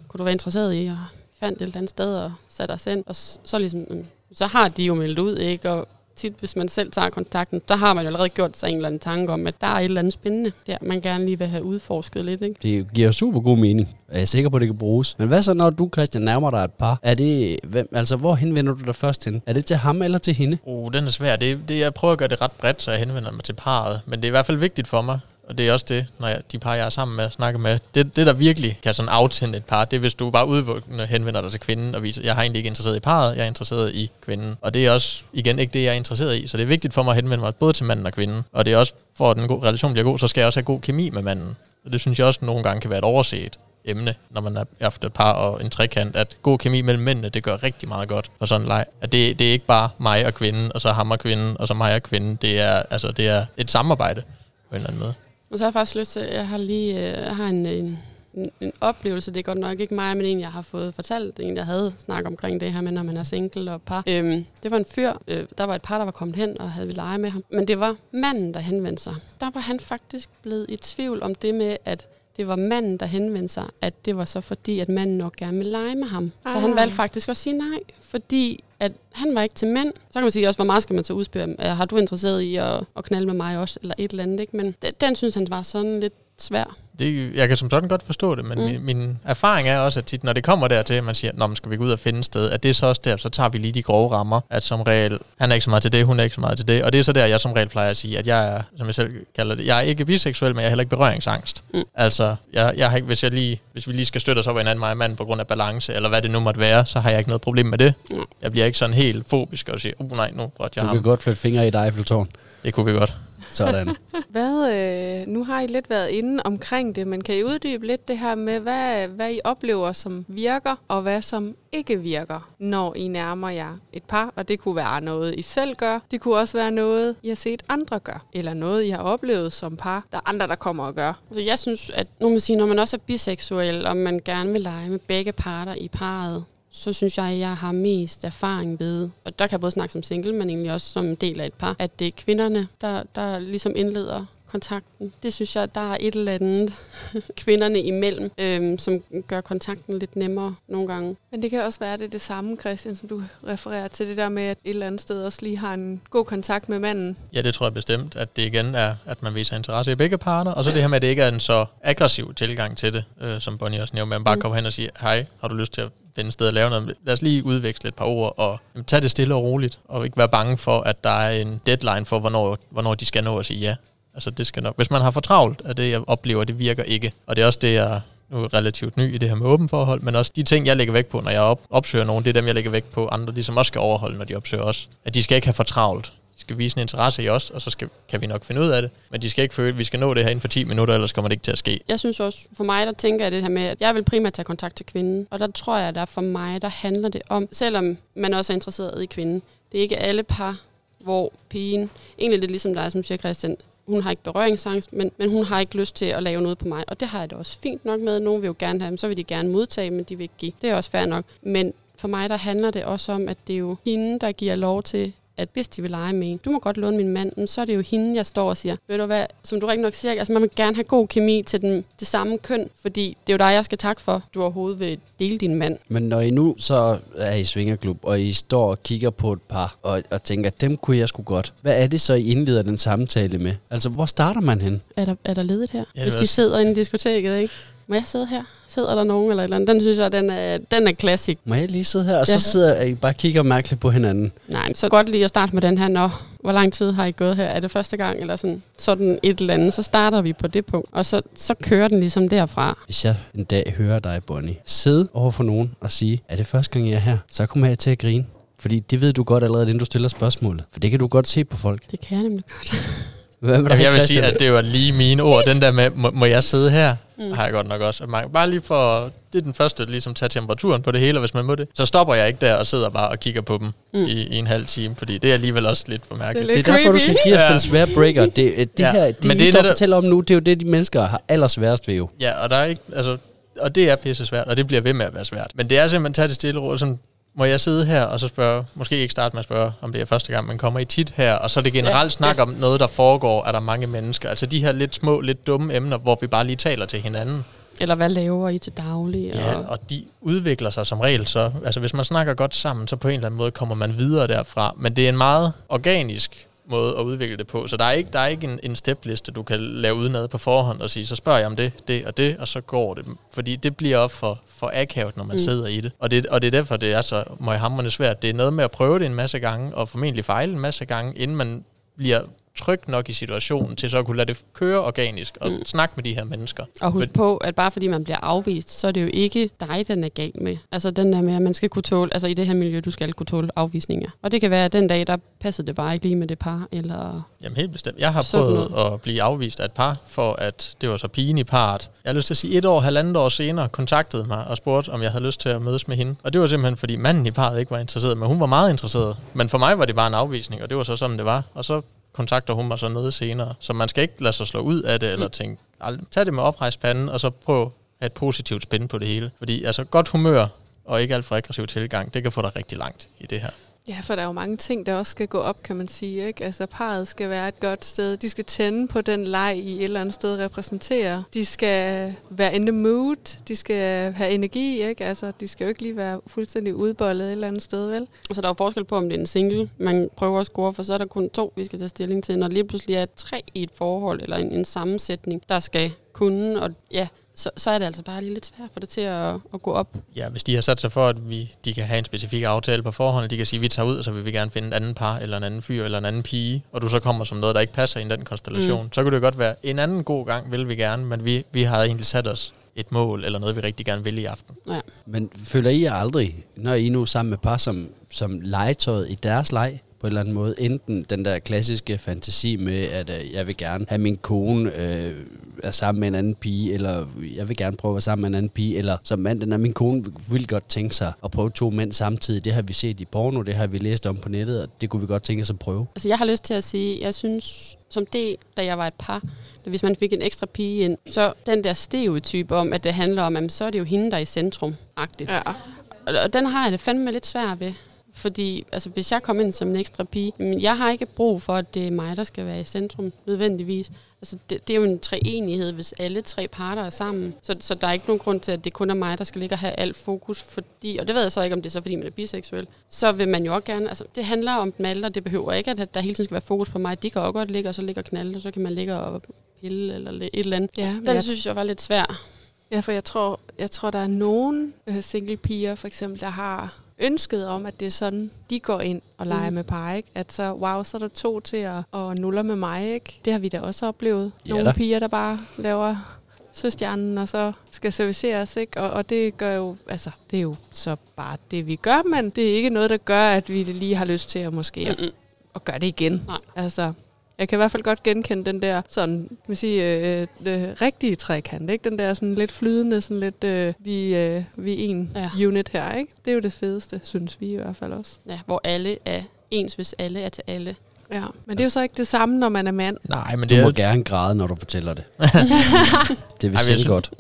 kunne du være interesseret i, at fandt et eller andet sted og satte os ind, og så, ligesom, så har de jo meldt ud, ikke? Og tit, hvis man selv tager kontakten, der har man jo allerede gjort sig en eller anden tanke om, at der er et eller andet spændende, der man gerne lige vil have udforsket lidt. Ikke? Det giver super god mening, jeg er sikker på, at det kan bruges. Men hvad så, når du, Christian, nærmer dig et par? Er det, hvem, altså, hvor henvender du dig først hen? Er det til ham eller til hende? Oh, den er svær. Det, det, jeg prøver at gøre det ret bredt, så jeg henvender mig til parret. Men det er i hvert fald vigtigt for mig, og det er også det, når jeg, de par, jeg er sammen med, snakker med. Det, det der virkelig kan sådan aftænde et par, det er, hvis du bare udvågende henvender dig til kvinden og viser, jeg har egentlig ikke interesseret i parret, jeg er interesseret i kvinden. Og det er også, igen, ikke det, jeg er interesseret i. Så det er vigtigt for mig at henvende mig både til manden og kvinden. Og det er også, for at den god relation bliver god, så skal jeg også have god kemi med manden. Og det synes jeg også nogle gange kan være et overset emne, når man er efter et par og en trekant, at god kemi mellem mændene, det gør rigtig meget godt for sådan en leg. At det, det er ikke bare mig og kvinden, og så ham og kvinden, og så mig og kvinden. Det er, altså, det er et samarbejde på en eller anden måde. Og så har jeg faktisk lyst til, jeg har lige øh, jeg har en, en, en, en oplevelse, det er godt nok ikke mig, men en, jeg har fået fortalt, en, der havde snakket omkring det her med, når man er single og par. Øhm, det var en fyr, øh, der var et par, der var kommet hen og havde vi lege med ham. Men det var manden, der henvendte sig. Der var han faktisk blevet i tvivl om det med, at det var manden, der henvendte sig, at det var så fordi, at manden nok gerne ville lege med ham. Ah. Så han valgte faktisk at sige nej, fordi at han var ikke til mænd. Så kan man sige også, hvor meget skal man så udspørge? Har du interesseret i at, at knalde med mig også, eller et eller andet, ikke? Men den, den synes han var sådan lidt svær. Det, jeg kan som sådan godt forstå det, men mm. min, min erfaring er også, at tit, når det kommer dertil, at man siger, Nå, men skal vi gå ud og finde et sted, at det er så også der, så tager vi lige de grove rammer, at som regel, han er ikke så meget til det, hun er ikke så meget til det, og det er så der, jeg som regel plejer at sige, at jeg er, som jeg selv kalder det, jeg er ikke biseksuel, men jeg er heller ikke berøringsangst. Mm. Altså, jeg, jeg har ikke, hvis, jeg lige, hvis vi lige skal støtte os op af hinanden, mig og mand, på grund af balance, eller hvad det nu måtte være, så har jeg ikke noget problem med det. Mm. Jeg bliver ikke sådan helt fobisk og siger, uh nej, nu rødte jeg Du ham. kan godt flytte fingre i dig, Eiffeltårn. Det kunne vi godt. Sådan. Hvad, øh, nu har I lidt været inde omkring det, men kan I uddybe lidt det her med, hvad, hvad I oplever, som virker, og hvad som ikke virker, når I nærmer jer et par? Og det kunne være noget, I selv gør. Det kunne også være noget, I har set andre gøre. Eller noget, I har oplevet som par, der er andre, der kommer og gør. Altså, jeg synes, at nu man sige, når man også er biseksuel, og man gerne vil lege med begge parter i parret, så synes jeg, at jeg har mest erfaring ved, og der kan jeg både snakke som single, men egentlig også som en del af et par, at det er kvinderne, der, der ligesom indleder kontakten. Det synes jeg, der er et eller andet kvinderne imellem, øhm, som gør kontakten lidt nemmere nogle gange. Men det kan også være, det er det samme, Christian, som du refererer til, det der med, at et eller andet sted også lige har en god kontakt med manden. Ja, det tror jeg bestemt, at det igen er, at man viser interesse i begge parter, og så det her med, at det ikke er en så aggressiv tilgang til det, øh, som Bonnie også nævnte, at man bare Mm. kommer hen og siger, hej, har du lyst til at finde sted at lave noget? Lad os lige udveksle et par ord, og jamen, tage det stille og roligt, og ikke være bange for, at der er en deadline for, hvornår, hvornår de skal nå at sige ja. Altså det skal nok. Hvis man har for travlt, at det jeg oplever, det virker ikke. Og det er også det, jeg nu er relativt ny i det her med åben forhold, men også de ting, jeg lægger vægt på, når jeg op, opsøger nogen, det er dem, jeg lægger vægt på andre, de som også skal overholde, når de opsøger os. At de skal ikke have for travlt. De skal vise en interesse i os, og så skal, kan vi nok finde ud af det. Men de skal ikke føle, at vi skal nå det her inden for 10 minutter, ellers kommer det ikke til at ske. Jeg synes også, for mig, der tænker jeg det her med, at jeg vil primært tage kontakt til kvinden. Og der tror jeg, at for mig, der handler det om, selvom man også er interesseret i kvinden, det er ikke alle par, hvor pigen, egentlig lidt ligesom dig, som siger Christian, hun har ikke berøringsangst, men, men hun har ikke lyst til at lave noget på mig. Og det har jeg da også fint nok med. Nogle vil jo gerne have dem, så vil de gerne modtage, men de vil ikke give. Det er også fair nok. Men for mig, der handler det også om, at det er jo hende, der giver lov til, at hvis de vil lege med en, du må godt låne min mand, men så er det jo hende, jeg står og siger, ved du hvad, som du rigtig nok siger, altså man vil gerne have god kemi til den, det samme køn, fordi det er jo dig, jeg skal takke for, du overhovedet vil dele din mand. Men når I nu så er i Svingerklub, og I står og kigger på et par, og, og tænker, dem kunne jeg sgu godt. Hvad er det så, I indleder den samtale med? Altså, hvor starter man hen? Er der, er der ledet her? Ja, Hvis de sidder inde i diskoteket, ikke? Må jeg sidde her? Sidder der nogen eller et eller andet? Den synes jeg, den er, den er classic. Må jeg lige sidde her? Og så Ja. sidder I bare og kigger mærkeligt på hinanden. Nej, så godt lige at starte med den her. Nå, hvor lang tid har I gået her? Er det første gang? Eller sådan, sådan et eller andet. Så starter vi på det punkt. Og så, så kører den ligesom derfra. Hvis jeg en dag hører dig, Bonnie, sidde over for nogen og sige, er det første gang, jeg er her? Så kommer jeg til at grine. Fordi det ved du godt allerede, inden du stiller spørgsmålet. For det kan du godt se på folk. Det kan jeg nemlig godt. Hvad med Jamen, jeg vil Christian? sige, at det var lige mine ord. Den der med, må, må jeg sidde her? Mm. Har jeg godt nok også. Man- Bare lige for, det er den første, ligesom tage temperaturen på det hele, hvis man må det. Så stopper jeg ikke der og sidder bare og kigger på dem mm. i, i en halv time, fordi det er alligevel også lidt for mærkeligt. lidt Det er derfor, du skal give os Ja. den svære breaker. Det, det Ja, her, det, men det I er står og fortæller om nu, det er jo det, de mennesker har allersværest ved jo. Ja, og der er ikke, altså, og det er pisse svært, og det bliver ved med at være svært. Men det er simpelthen at tage det stille roligt, sådan, må jeg sidde her og så spørge, måske ikke starte med at spørge, om det er første gang, man kommer i tit her, og så er det generelt ja, snak om noget, der foregår, er der mange mennesker. Altså de her lidt små, lidt dumme emner, hvor vi bare lige taler til hinanden. Eller hvad laver I til daglig? Ja, Og, og de udvikler sig som regel så. Altså hvis man snakker godt sammen, så på en eller anden måde kommer man videre derfra. Men det er en meget organisk måde at udvikle det på. Så der er ikke, der er ikke en, en stepliste, du kan lave udenad på forhånd og sige, så spørger jeg om det, det og det, og så går det. Fordi det bliver op for, for akavet, når man mm. sidder i det. Og, det. og det er derfor, det er så møghamrende svært. Det er noget med at prøve det en masse gange, og formentlig fejle en masse gange, inden man bliver tryg nok i situationen, til så at kunne lade det køre organisk og mm. snakke med de her mennesker. og husk på, at bare fordi man bliver afvist, så er det jo ikke dig, den er galt med. Altså den der med, at man skal kunne tåle, altså i det her miljø, du skal kunne tåle afvisninger. Og det kan være, at den dag, der passede det bare ikke lige med det par, eller... Jamen helt bestemt. Jeg har prøvet at blive afvist af et par, for at det var så pigen i parret. Jeg har lyst til at sige, et år, halvandet år senere kontaktede mig og spurgte, om jeg havde lyst til at mødes med hende. Og det var simpelthen, fordi manden i parret ikke var interesseret, men hun var meget interesseret. Men for mig var det bare en afvisning, og det var så sådan, det var. Og så kontakter hun mig så noget senere. Så man skal ikke lade sig slå ud af det, eller tænke, "Ald- tag det med oprejst panden, og så prøv at have et positivt spænd på det hele. Fordi altså godt humør og ikke alt for aggressiv tilgang, det kan få dig rigtig langt i det her. Ja, for der er jo mange ting, der også skal gå op, kan man sige. Ikke? Altså, parret skal være et godt sted. De skal tænde på den leg, I et eller andet sted repræsenterer. De skal være in the mood. De skal have energi. Ikke? Altså, de skal jo ikke lige være fuldstændig udbollet et eller andet sted, vel? Altså der er jo forskel på, om det er en single, man prøver at score, for så er der kun to, vi skal tage stilling til. Når lige pludselig er tre i et forhold, eller en, en sammensætning, der skal kunne, og ja, så, så er det altså bare lige lidt svært for det til at, at gå op. Ja, hvis de har sat sig for, at vi, de kan have en specifik aftale på forhånd, og de kan sige, at vi tager ud, og så vil vi gerne finde en anden par, eller en anden fyr, eller en anden pige, og du så kommer som noget, der ikke passer i den konstellation, mm. så kunne det godt være, en anden god gang vil vi gerne, men vi, vi har egentlig sat os et mål, eller noget, vi rigtig gerne vil i aften. Ja. Men føler I jer aldrig, når I nu er sammen med par, som, som legetøjet i deres leg, på en eller anden måde. Enten den der klassiske fantasi med, at øh, jeg vil gerne have min kone øh, er sammen med en anden pige, eller jeg vil gerne prøve at være sammen med en anden pige, eller som mand, den er min kone vil godt tænke sig at prøve to mænd samtidig. Det har vi set i porno, det har vi læst om på nettet, og det kunne vi godt tænke os at prøve. Altså jeg har lyst til at sige, jeg synes, som det, da jeg var et par, hvis man fik en ekstra pige ind, så den der stereotype om, at det handler om, at så er det jo hende, der er i centrum-agtigt. Ja. Og den har jeg det fandme lidt svært ved. Fordi altså, hvis jeg kommer ind som en ekstra pige, jamen, jeg har ikke brug for, at det er mig, der skal være i centrum nødvendigvis. Altså, det, det er jo en treenighed, hvis alle tre parter er sammen. Så, så der er ikke nogen grund til, at det kun er mig, der skal ligge og have alt fokus. Fordi, og det ved jeg så ikke, om det er så, fordi man er biseksuel. Så vil man jo også gerne... Altså, det handler om dem alle, og det behøver ikke, at der hele tiden skal være fokus på mig. De kan også godt ligge, og så ligge og knalde, og så kan man ligge og pille eller et eller andet. Ja, Den jeg synes jeg var lidt svær. Ja, for jeg tror, jeg tror der er nogen øh, single piger, for eksempel, der har ønsket om, at det er sådan, de går ind og leger mm. med par, ikke? At så, wow, så er der to til at, at nuller med mig, ikke? Det har vi da også oplevet. Ja, Nogle da. piger, der bare laver søstjernen, og så skal serviceres, ikke? Og, og det gør jo, altså, det er jo så bare det, vi gør, men det er ikke noget, der gør, at vi lige har lyst til at måske at, at gøre det igen. Nej. Altså, jeg kan i hvert fald godt genkende den der sådan, kan man sige, øh, øh, rigtige trekant, ikke? Den der sådan lidt flydende, sådan lidt, øh, vi, øh, vi er en Ja. unit her, ikke? Det er jo det fedeste, synes vi i hvert fald også. Ja, hvor alle er ens, hvis alle er til alle. Ja, men det er jo så ikke det samme, når man er mand. Nej, men Du det må er, gerne græde, når du fortæller det. det vil synes- godt.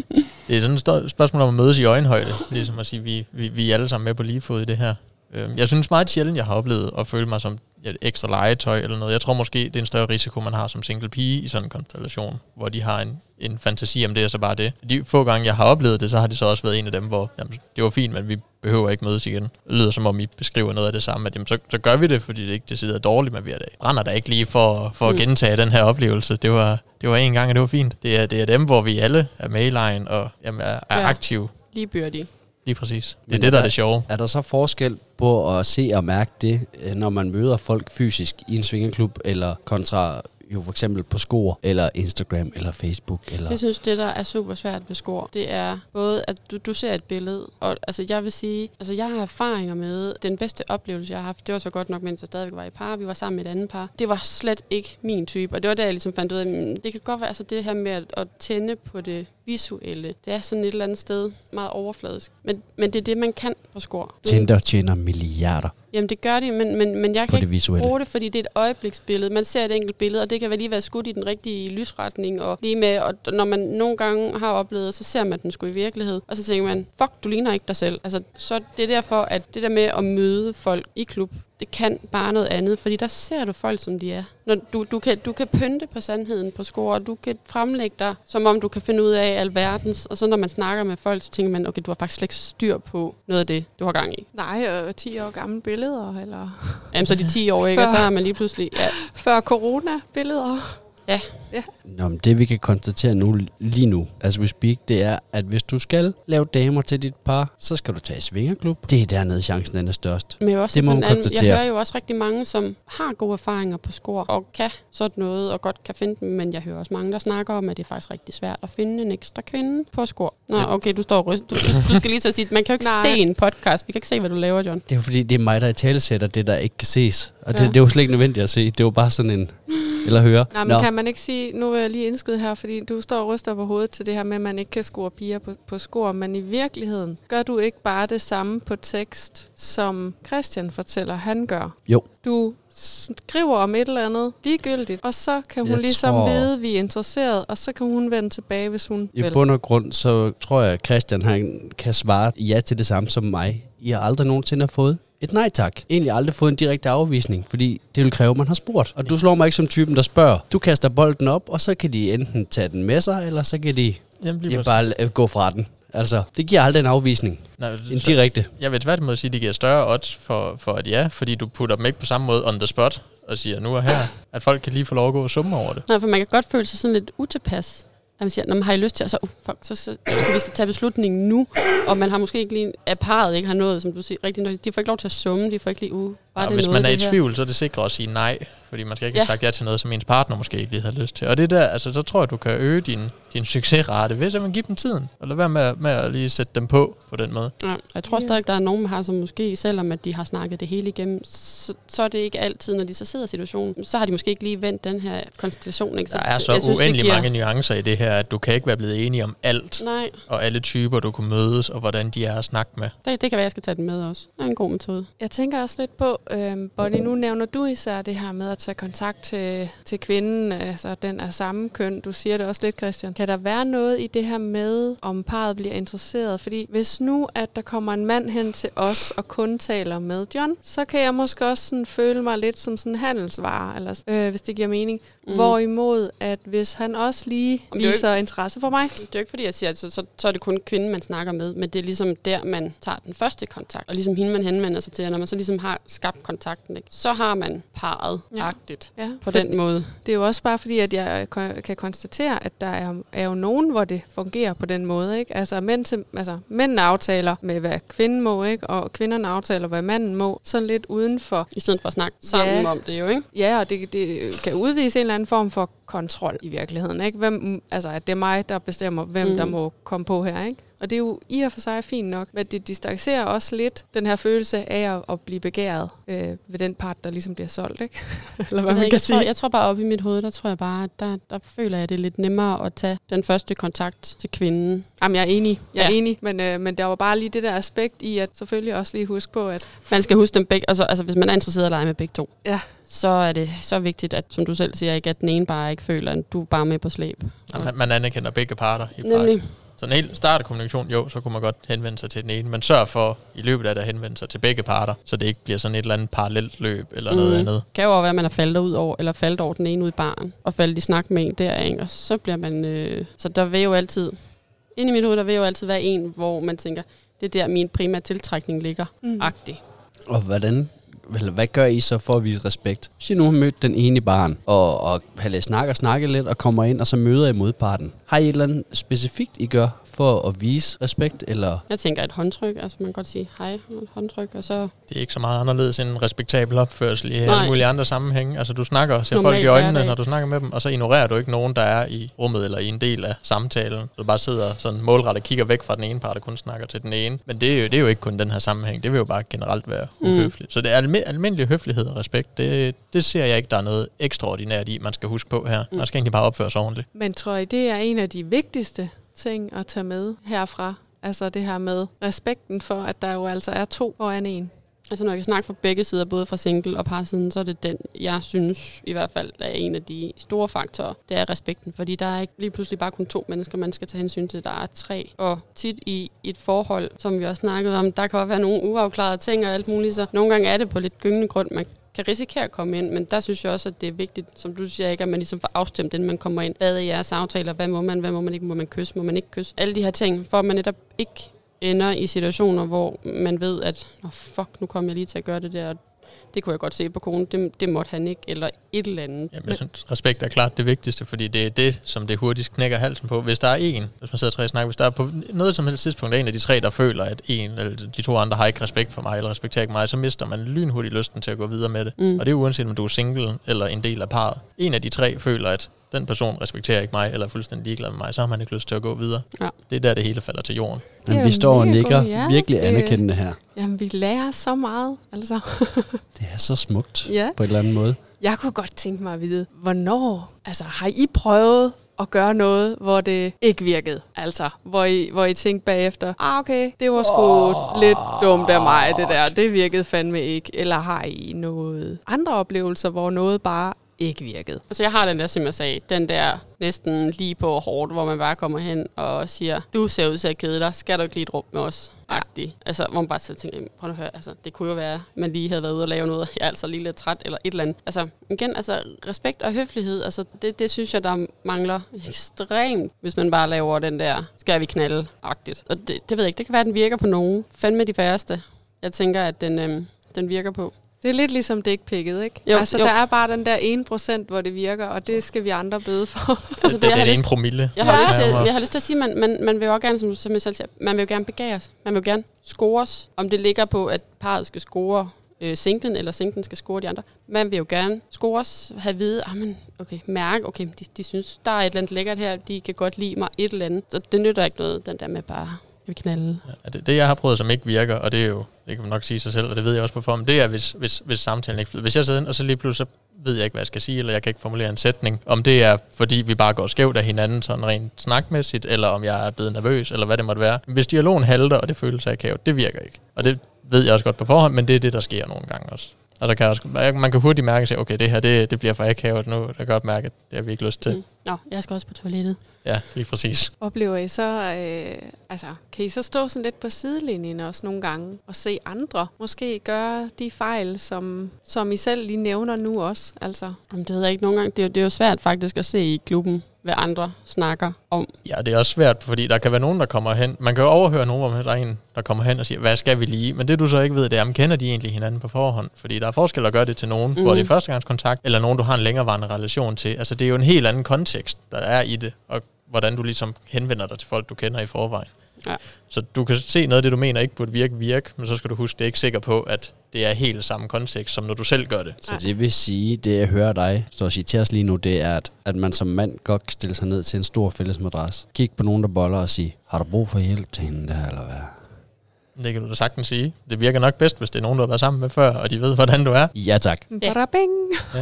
det er sådan et spørgsmål om at mødes i øjenhøjde. Ligesom at sige, vi, vi, vi er alle sammen med på lige fod i det her. Øhm, Jeg synes meget sjældent, jeg har oplevet at føle mig som et ekstra legetøj eller noget. Jeg tror måske, det er en større risiko, man har som single pige i sådan en konstellation, hvor de har en, en fantasi om det, og så bare det. De få gange, jeg har oplevet det, så har det så også været en af dem, hvor jamen, det var fint, men vi behøver ikke mødes igen. Det lyder som om, I beskriver noget af det samme, at jamen, så, så gør vi det, fordi det ikke det sidder dårligt, men vi er da, brænder der ikke lige for, for at Mm. gentage den her oplevelse. Det var, det var en gang, og det var fint. Det er, det er dem, hvor vi alle er med i lejen og jamen, er, er Ja. aktive. Lige byrdige. Lige præcis. Det er Men det, er der er der- det sjove. Er der så forskel på at se og mærke det, øh, når man møder folk fysisk i en svingerklub, eller kontra jo for eksempel på skor, eller Instagram, eller Facebook, eller... Jeg synes, det der er super svært ved skor, det er både, at du, du ser et billede, og altså jeg vil sige, altså jeg har erfaringer med, den bedste oplevelse, jeg har haft, det var så godt nok, mens jeg stadigvæk var i par, vi var sammen med et andet par. Det var slet ikke min type, og det var der, jeg ligesom fandt ud af, mm, det kan godt være, altså det her med at, at tænde på det visuelle, det er sådan et eller andet sted meget overfladisk. Men, men det er det, man kan på skor. Tinder tjener milliarder Jamen det gør de, men, men, men jeg kan det ikke visuelle. bruge det, fordi det er et øjebliksbillede. Man ser et enkelt billede, og det kan vel lige være skudt i den rigtige lysretning. Og lige med, og når man nogle gange har oplevet, så ser man den sgu i virkelighed. Og så tænker man, fuck, du ligner ikke dig selv. Altså, så det er derfor, at det der med at møde folk i klub, det kan bare noget andet, fordi der ser du folk, som de er. Når du, du, kan, du kan pynte på sandheden på score, og du kan fremlægge dig, som om du kan finde ud af alverdens. Og så når man snakker med folk, så tænker man, okay, du har faktisk slet ikke styr på noget af det, du har gang i. Nej, og 10 år gamle billeder, eller Jamen, så de 10 år, ikke? Og Før. så har man lige pludselig... Ja, før corona-billeder. Nå, men det vi kan konstatere nu, lige nu, as we speak, det er, at hvis du skal lave damer til dit par, så skal du tage i svingerklub. Det er dernede, chancen den er størst. Men også Det må man konstatere. jeg hører jo også rigtig mange, som har gode erfaringer på skor, og kan sådan noget, og godt kan finde dem, men jeg hører også mange, der snakker om, at det er faktisk rigtig svært at finde en ekstra kvinde på skor. Nå, Ja. okay, du står og ryster. Du, du, du skal lige til at sige, man kan jo ikke Nej. se en podcast. Vi kan ikke se, hvad du laver, John. Det er jo fordi, det er mig, der i talesætter det, der ikke kan ses. Og det, Ja. det er jo slet ikke nødvendigt at se. Det jo bare sådan en... Eller høre. Nej, men kan man ikke sige, nu vil jeg lige indskyde her, fordi du står og ryster på hovedet til det her med, at man ikke kan score piger på, på score, men i virkeligheden gør du ikke bare det samme på tekst, som Christian fortæller, han gør. Jo. Du skriver om et eller andet ligegyldigt, og så kan hun Jeg ligesom tror- vide, at vi er interesseret, og så kan hun vende tilbage, hvis hun I vil. bund og grund, så tror jeg, at Christian han kan svare ja til det samme som mig. I har aldrig nogensinde fået et nej tak. Egentlig aldrig fået en direkte afvisning, fordi det vil kræve, at man har spurgt. Og du slår mig ikke som typen, der spørger. Du kaster bolden op, og så kan de enten tage den med sig, eller så kan de Jamen, lige ja, bare øh, gå fra den. Altså, det giver aldrig en afvisning. Nej, En så, direkte. jeg vil tværtimod sige, at det giver større odds for, for et ja, fordi du putter dem ikke på samme måde on the spot, og siger nu og her, at folk kan lige få lov at gå og summe over det. Nej, for man kan godt føle sig sådan lidt utilpas at man siger, når man har I lyst til, og så, uh, fuck, så, så skal vi skal tage beslutningen nu, og man har måske ikke lige, at parret ikke har noget, som du siger, rigtig, de får ikke lov til at summe, de får ikke lige, uh, var Ja, det hvis noget, man er i det her? tvivl, så er det sikkert at sige nej, fordi man skal ikke Ja. have sagt ja til noget, som ens partner måske ikke lige har lyst til. Og det der, altså, så tror jeg, du kan øge din, din succesrate ved at man give dem tiden, og lade være med, at- med at lige sætte dem på på den måde. Ja, jeg tror stadig, der er nogen, har, som måske, selvom at de har snakket det hele igennem, så, så er det ikke altid, når de så sidder i situationen, så har de måske ikke lige vendt den her konstellation. Ikke? Der er jeg så synes, det uendelig giver- mange nuancer i det her, at du kan ikke være blevet enige om alt, Nej, og alle typer, du kunne mødes, og hvordan de er at snakke med. det, det kan være, jeg skal tage den med også. Det er en god metode. Jeg tænker også lidt på, øhm, Bonnie, nu nævner du især det her med at tage kontakt til, til kvinden, altså den er samme køn. Du siger det også lidt, Christian. Kan der være noget i det her med, om parret bliver interesseret? Fordi hvis nu, at der kommer en mand hen til os og kun taler med John, så kan jeg måske også sådan føle mig lidt som sådan en handelsvare, eller, øh, hvis det giver mening. Mm. Hvorimod, at hvis han også lige er viser interesse for mig, Det er jo ikke fordi, jeg siger, at så, så, så er det kun kvinden, man snakker med, men det er ligesom der, man tager den første kontakt, og ligesom hende, man henvender sig til, og når man så ligesom har skabt kontakten, ikke, så har man parret Ja. Agtigt ja, på den måde. Det er jo også bare fordi, at jeg kan konstatere, at der er, er jo nogen, hvor det fungerer på den måde. Ikke? Altså, mænd til, altså mændene aftaler med, hvad kvinden må, ikke? og kvinderne aftaler, hvad manden må. Sådan lidt uden for. I stedet for at snakke sammen Ja. om det jo, ikke? Ja, og det, det kan udvise en eller anden form for kontrol i virkeligheden. Ikke? Hvem, altså, at det er mig, der bestemmer, hvem. Mm. der må komme på her. Ikke? Og det er jo i og for sig fint nok, men det distancerer også lidt den her følelse af at, at blive begæret øh, ved den part, der ligesom bliver solgt. Ikke? eller hvad man ikke, kan jeg, tror, sige. jeg tror bare op i mit hoved, der tror jeg bare, at der, der føler jeg, det er lidt nemmere at tage den første kontakt til kvinden. Jamen, jeg er enig. Jeg er Ja. enig, men, øh, men der var bare lige det der aspekt i, at selvfølgelig også lige huske på, at Man skal huske dem begge, altså, altså hvis man er interesseret i at lege med begge to, Ja. så er det så vigtigt, at som du selv siger, ikke, at den ene bare ikke føler, at du er bare med på slæb. Man, man anerkender begge parter i. Nemlig. Så en helt start af kommunikation, jo, så kunne man godt henvende sig til den ene, men sørg for i løbet af det at henvende sig til begge parter, så det ikke bliver sådan et eller andet parallelt løb eller mm. noget Mhm. andet. kan jo også være, at man er faldet ud over, eller faldet over den ene ud i baren, og faldet i snak med en der, ikke? og så bliver man... Øh, så der vil jo altid... Inde i mit hoved, der vil jo altid være en, hvor man tænker, det er der, min primære tiltrækning ligger. Mm. Mm. Agtig. Og hvordan, eller hvad gør I så for at vise respekt? Hvis I nu har mødt den ene i baren, og, og har lidt snak og snakke lidt, og kommer ind, og så møder I modparten. Har I et eller andet specifikt, I gør for at vise respekt, eller Jeg tænker et håndtryk, altså man kan godt sige hej, og et håndtryk, og så... Det er ikke så meget anderledes end en respektabel opførsel i alle Nej. mulige andre sammenhænge. Altså du snakker og ser Normal folk i øjnene, når du snakker med dem, og så ignorerer du ikke nogen, der er i rummet eller i en del af samtalen. Så du bare sidder sådan målrettet og kigger væk fra den ene part, og kun snakker til den ene. Men det er jo, det er jo ikke kun den her sammenhæng. Det vil jo bare generelt være Mm. uhøfligt. Så det er almi- almindelig høflighed og respekt. Det, det ser jeg ikke, der er noget ekstraordinært i, man skal huske på her. Man skal egentlig bare opføre sig ordentligt. Men tror I, det er en af de vigtigste ting at tage med herfra? Altså det her med respekten for, at der jo altså er to foran en. Altså når jeg kan snakke fra begge sider, både fra single og parsiden, så er det den, jeg synes i hvert fald er en af de store faktorer. Det er respekten, fordi der er ikke lige pludselig bare kun to mennesker, man skal tage hensyn til. Der er tre. Og tit i et forhold, som vi også snakkede om, der kan også være nogle uafklarede ting og alt muligt. Så nogle gange er det på lidt gyngende grund, man kan risikere at komme ind, men der synes jeg også, at det er vigtigt, som du siger, ikke, at man ligesom får afstemt, inden man kommer ind. Hvad er jeres aftaler? Hvad må man? Hvad må man ikke? Må man kysse? Må man ikke kysse? Alle de her ting, for at man netop ikke ender i situationer, hvor man ved, at oh, fuck, nu kom jeg lige til at gøre det der, og det kunne jeg godt se på konen, det, det måtte han ikke, eller et eller andet. Jamen, jeg synes, respekt er klart det vigtigste, fordi det er det, som det hurtigst knækker halsen på. Hvis der er en, hvis man sidder tre og snakker, hvis der er på noget som helst tidspunkt, er en af de tre, der føler, at en eller de to andre har ikke respekt for mig, eller respekterer ikke mig, så mister man lynhurtigt lysten til at gå videre med det. Mm. Og det er uanset om du er single eller en del af parret. En af de tre føler, at den person respekterer ikke mig, eller er fuldstændig ligeglad med mig, så har man ikke lyst til at gå videre. Ja. Det er der, det hele falder til jorden. Men vi står og nikker god, ja. virkelig Det- anerkendende her. Jamen, vi lærer så meget, altså. Det er så smukt Ja. på en eller anden måde. Jeg kunne godt tænke mig at vide, hvornår, altså har I prøvet at gøre noget, hvor det ikke virkede? Altså, hvor I, hvor I tænkte bagefter, ah okay, det var sgu oh. lidt dumt af mig, det der, det virkede fandme ikke. Eller har I noget andre oplevelser, hvor noget bare ikke virkede? Altså jeg har den der, som jeg sagde, den der næsten lige på hårdt, hvor man bare kommer hen og siger, du ser ud til at kede dig, skal du ikke lige et rum med os? Agtig. Altså, hvor man bare sidder og tænker, prøv nu at høre, altså, det kunne jo være, at man lige havde været ude og lave noget, jeg er altså lige lidt træt, eller et eller andet. Altså, igen, altså, respekt og høflighed, altså, det, det synes jeg, der mangler ekstremt, hvis man bare laver den der, skal vi knalde, agtigt. Og det, det ved jeg ikke, det kan være, at den virker på nogen. Fandme de færreste. Jeg tænker, at den, øhm, den virker på. Det er lidt ligesom dickpicket, ikke? Jo, altså, jo. der er bare den der 1%, hvor det virker, og det skal vi andre bøde for. Altså, det, det, jeg det har er en lyst- promille. Jeg har, Ja. lyst til, jeg har lyst til at sige, at man, man, man vil jo også gerne, som, som jeg selv siger, man vil jo gerne begæres. Man vil jo gerne scores. Om det ligger på, at parret skal score øh, singlen, eller singlen skal score de andre. Man vil jo gerne scores, have at vide, ah, men, okay, mærke, okay, de, de synes, der er et eller andet lækkert her, de kan godt lide mig, et eller andet. Så det nytter ikke noget, den der med bare, vil knalde. Ja, det, det, jeg har prøvet, som ikke virker, og det er jo, det kan man nok sige sig selv, og det ved jeg også på form, det er, hvis, hvis, hvis samtalen ikke flyder. Hvis jeg sidder ind, og så lige pludselig, så ved jeg ikke, hvad jeg skal sige, eller jeg kan ikke formulere en sætning. Om det er, fordi vi bare går skævt af hinanden, sådan rent snakmæssigt, eller om jeg er blevet nervøs, eller hvad det måtte være. Hvis dialogen halter, og det føles akavet, det virker ikke. Og det ved jeg også godt på forhånd, men det er det, der sker nogle gange også. Og der kan jeg også, man kan hurtigt mærke sig, okay, det her, det, det bliver for akavet nu. Jeg kan godt mærke, at det har vi ikke lyst til. Mm. Nå, jeg skal også på toilettet. Ja, lige præcis. Oplever I så, øh, altså, kan I så stå sådan lidt på sidelinjen også nogle gange, og se andre måske gøre de fejl, som, som I selv lige nævner nu også? Altså, Jamen, det ved jeg ikke nogle gange. Det er, det er jo svært faktisk at se i klubben, hvad andre snakker om. Ja, det er også svært, fordi der kan være nogen, der kommer hen. Man kan jo overhøre nogen, hvor der er en, der kommer hen og siger, hvad skal vi lige? Men det du så ikke ved, det er, om kender de egentlig hinanden på forhånd? Fordi der er forskel at gøre det til nogen, mm. hvor det er førstegangskontakt, eller nogen, du har en længerevarende relation til. Altså det er jo en helt anden kontekst, der er i det, og hvordan du ligesom henvender dig til folk, du kender i forvejen. Ja. Så du kan se noget af det, du mener ikke burde virke, virke, men så skal du huske, det er ikke sikker på, at det er helt samme kontekst, som når du selv gør det. Så det vil sige, det jeg hører dig stå og sige til os lige nu, det er, at, at man som mand godt kan stille sig ned til en stor fælles madras. Kig på nogen, der boller og sige, har du brug for hjælp til hende der, eller hvad? Det kan du da sagtens sige. Det virker nok bedst, hvis det er nogen, du har været sammen med før, og de ved, hvordan du er. Ja tak. Ja. Ja.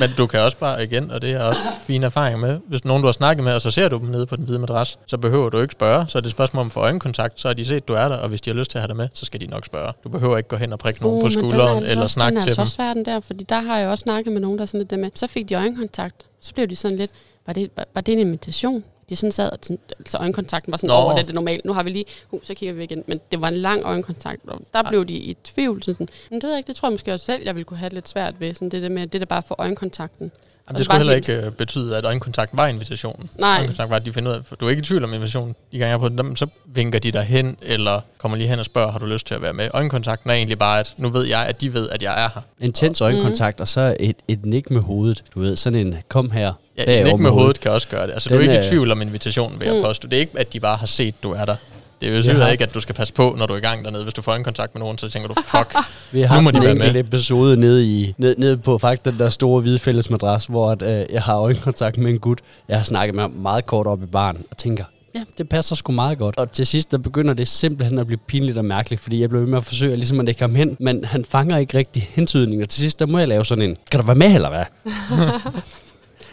Men du kan også bare igen, og det er også fin erfaring med, hvis nogen du har snakket med, og så ser du dem nede på den hvide madras, så behøver du ikke spørge, så er det et spørgsmål om få øjenkontakt, så har de set, du er der, og hvis de har lyst til at have dig med, så skal de nok spørge. Du behøver ikke gå hen og prikke nogen Uh, på er skulderen, altså eller også- snakke den er til altså dem. også svær, den der, fordi der har jeg også snakket med nogen, der er sådan lidt det med, så fik de øjenkontakt, så blev de sådan lidt, var det, var, var det en invitation? De sådan sad, og sådan, altså øjenkontakten var sådan Nå. over, det er det normalt. Nu har vi lige, uh, så kigger vi igen. Men det var en lang øjenkontakt, og der blev de i tvivl. Sådan, men det ved jeg ikke, det tror jeg måske også selv, jeg ville kunne have det lidt svært ved. Sådan det der med, det der bare for øjenkontakten. Jamen, det skulle heller ikke øh, betyde, at øjenkontakt var invitationen. Nej. Øjenkontakt var, at de finder ud af, for du er ikke i tvivl om invitationen. De gange jeg har prøvet dem, så vinker de dig hen, eller kommer lige hen og spørger, har du lyst til at være med? Øjenkontakten er egentlig bare, at nu ved jeg, at de ved, at jeg er her. Intens øjenkontakt, og så et, et nik med hovedet. Du ved, sådan en, kom her. Ja, bagover ikke med hovedet kan også gøre det. Altså, du er Den ikke i er- tvivl om invitationen, vil jeg Mm. påstå. Det er ikke, at de bare har set, du er der. Det har- betyder ikke, at du skal passe på, når du er i gang dernede. Hvis du får en kontakt med nogen, så tænker du, fuck. Vi har Nu må de en være med. episode nede, i, ned, nede på faktisk den der store hvide fælles madras, hvor at, øh, jeg har øjenkontakt med en gut. Jeg har snakket med ham meget kort op i baren og tænker, ja, det passer sgu meget godt. Og til sidst, der begynder det simpelthen at blive pinligt og mærkeligt, fordi jeg blev ved med at forsøge ligesom at lægge ham hen, men han fanger ikke rigtig hentydning. Og til sidst, der må jeg lave sådan en, kan du være med, eller hvad?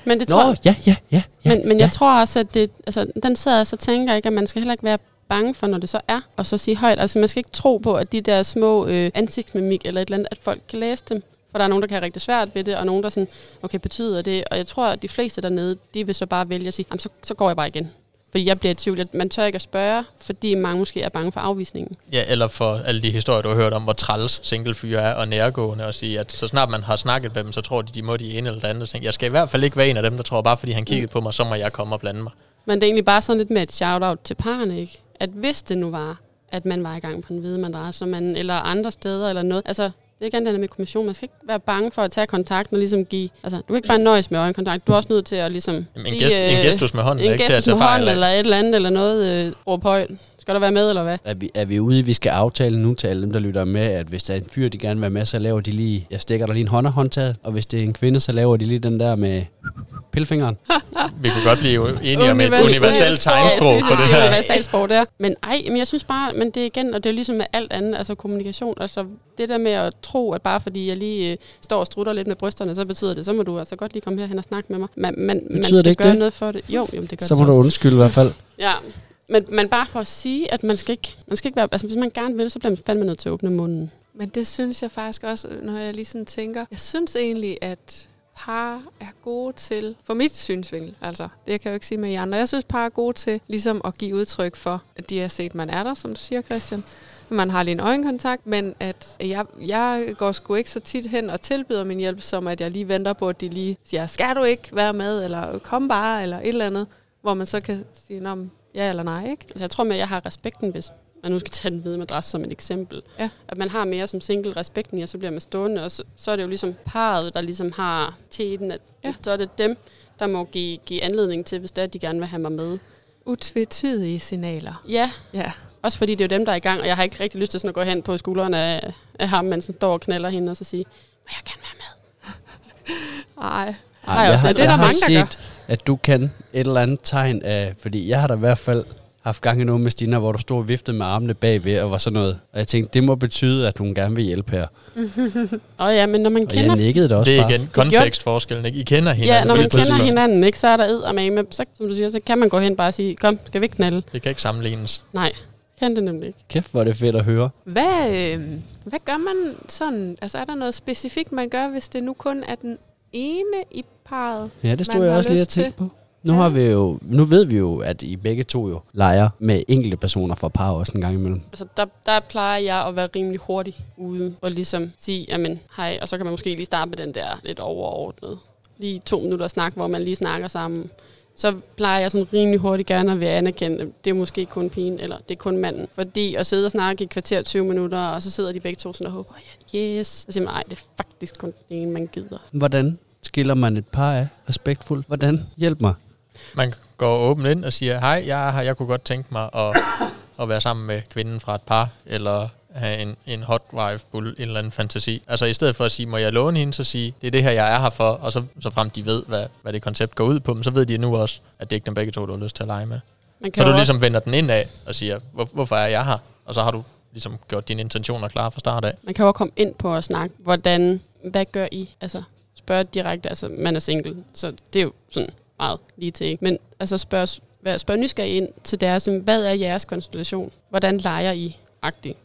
Men det Nå, tror, ja, ja, ja. ja men, men ja. jeg tror også, at det, altså, den sidder jeg så tænker ikke, at man skal heller ikke være bange for, når det så er, og så sige højt. Altså man skal ikke tro på, at de der små øh, ansigtsmimik eller et eller andet, at folk kan læse dem. For der er nogen, der kan have rigtig svært ved det, og nogen, der sådan, okay, betyder det? Og jeg tror, at de fleste dernede, de vil så bare vælge at sige, "Jamen, så, så går jeg bare igen. Fordi jeg bliver i tvivl. at Man tør ikke at spørge, fordi mange måske er bange for afvisningen. Ja, eller for alle de historier, du har hørt om, hvor træls singlefyre er og nærgående, og sige, at så snart man har snakket med dem, så tror de, de må de ene eller det andet. Jeg skal i hvert fald ikke være en af dem, der tror, bare fordi han kiggede på mig, så må jeg komme og blande mig. Men det er egentlig bare sådan lidt med et shout-out til parerne, ikke? At hvis det nu var, at man var i gang på en hvide madras, man, eller andre steder eller noget, altså det er igen den der med kommission. Man skal ikke være bange for at tage kontakten og ligesom give... Altså, du kan ikke bare nøjes med øjenkontakt. Du er også nødt til at ligesom... Jamen, en, give, gest, en øh, gestus med hånden en ikke til at tage fejl hånden, eller et eller andet, eller noget. Øh, råb højt. Skal der være med, eller hvad? Er vi, er vi ude i, vi skal aftale nu til alle dem, der lytter med, at hvis der er en fyr, de gerne vil være med, så laver de lige, jeg stikker der lige en hånd håndtag, og hvis det er en kvinde, så laver de lige den der med pillefingeren. Vi kunne godt blive enige om et universelt tegnsprog for det her. universelt sprog der. Men ej, men jeg synes bare, men det er igen, og det er ligesom med alt andet, altså kommunikation. Altså det der med at tro, at bare fordi jeg lige øh, står og strutter lidt med brysterne, så betyder det, så må du altså godt lige komme herhen og snakke med mig. Man, man, man Betyder skal det ikke gøre det? noget for det. Jo, jamen, det gør Så det må du også. undskylde i hvert fald. Ja, men, men bare for at sige, at man skal ikke, man skal ikke være, altså hvis man gerne vil, så bliver man fandme nødt til at åbne munden. Men det synes jeg faktisk også, når jeg lige sådan tænker. Jeg synes egentlig, at par er gode til, for mit synsvinkel, altså, det kan jeg jo ikke sige med jer andre, jeg synes, par er gode til ligesom at give udtryk for, at de har set, at man er der, som du siger, Christian. Man har lige en øjenkontakt, men at jeg, jeg går sgu ikke så tit hen og tilbyder min hjælp, som at jeg lige venter på, at de lige siger, skal du ikke være med, eller kom bare, eller et eller andet, hvor man så kan sige, Nå, ja eller nej, ikke? Altså jeg tror med, at jeg har respekten, hvis, man nu skal tage den hvide madras som et eksempel. Ja. At man har mere som single respekten i, og så bliver man stående, og så, så er det jo ligesom parret, der ligesom har teten, at, Ja. så er det dem, der må give, give anledning til, hvis det er, at de gerne vil have mig med. Utvetydige signaler. Ja, Ja. også fordi det er jo dem, der er i gang, og jeg har ikke rigtig lyst til sådan at gå hen på skulderen af, af ham, mens han står og knaller hende, og så sige, må jeg gerne være med? Ej. Har jeg også har. Det er jeg der har mange, der set, at du kan et eller andet tegn af, fordi jeg har da i hvert fald haft gang i noget med Stina, hvor du stod og viftede med armene bagved og var sådan noget. Og jeg tænkte, det må betyde, at hun gerne vil hjælpe her. Og ja, men når man Og jeg kender nikkede det også Det er bare. igen kontekstforskellen, ikke? I kender hinanden. Ja, når man kender hinanden, ikke, så er der ed med, så, som du siger, så kan man gå hen bare og sige, kom, skal vi ikke knalde? Det kan ikke sammenlignes. Nej, kan det nemlig ikke. Kæft, hvor er det fedt at høre. Hvad, øh, hvad gør man sådan? Altså er der noget specifikt, man gør, hvis det nu kun er den ene i parret? Ja, det stod jeg også lige og tænkte på. Nu, Ja. har vi jo, nu ved vi jo, at I begge to jo leger med enkelte personer fra par også en gang imellem. Altså, der, der plejer jeg at være rimelig hurtig ude og ligesom sige, jamen, hej, og så kan man måske lige starte med den der lidt overordnet. Lige to minutter snak, hvor man lige snakker sammen. Så plejer jeg sådan rimelig hurtigt gerne at vil anerkende, at det er måske kun pigen, eller det er kun manden. Fordi at sidde og snakke i et kvarter 20 minutter, og så sidder de begge to sådan og håber, ja, yes. Og så siger man, nej, det er faktisk kun den ene, man gider. Hvordan skiller man et par af respektfuldt? Hvordan? Hjælp mig. Man går åbent ind og siger, hej, jeg jeg kunne godt tænke mig at, at være sammen med kvinden fra et par, eller have en, en hot wife bull, en eller anden fantasi. Altså i stedet for at sige, må jeg låne hende, så sige, det er det her, jeg er her for, og så, så frem de ved, hvad, hvad det koncept går ud på, men så ved de nu også, at det ikke er dem begge to, du har lyst til at lege med. Man Så jo du også- ligesom vender den ind af og siger, hvor, hvorfor er jeg her? Og så har du ligesom gjort dine intentioner klar fra start af. Man kan jo også komme ind på at snakke, hvordan, hvad gør I? Altså, spørge direkte, altså man er single, så det er jo sådan meget lige til, ikke? Men altså spørg, spørg nysgerrig ind til deres, sådan, hvad er jeres konstellation? Hvordan leger I? Agtigt.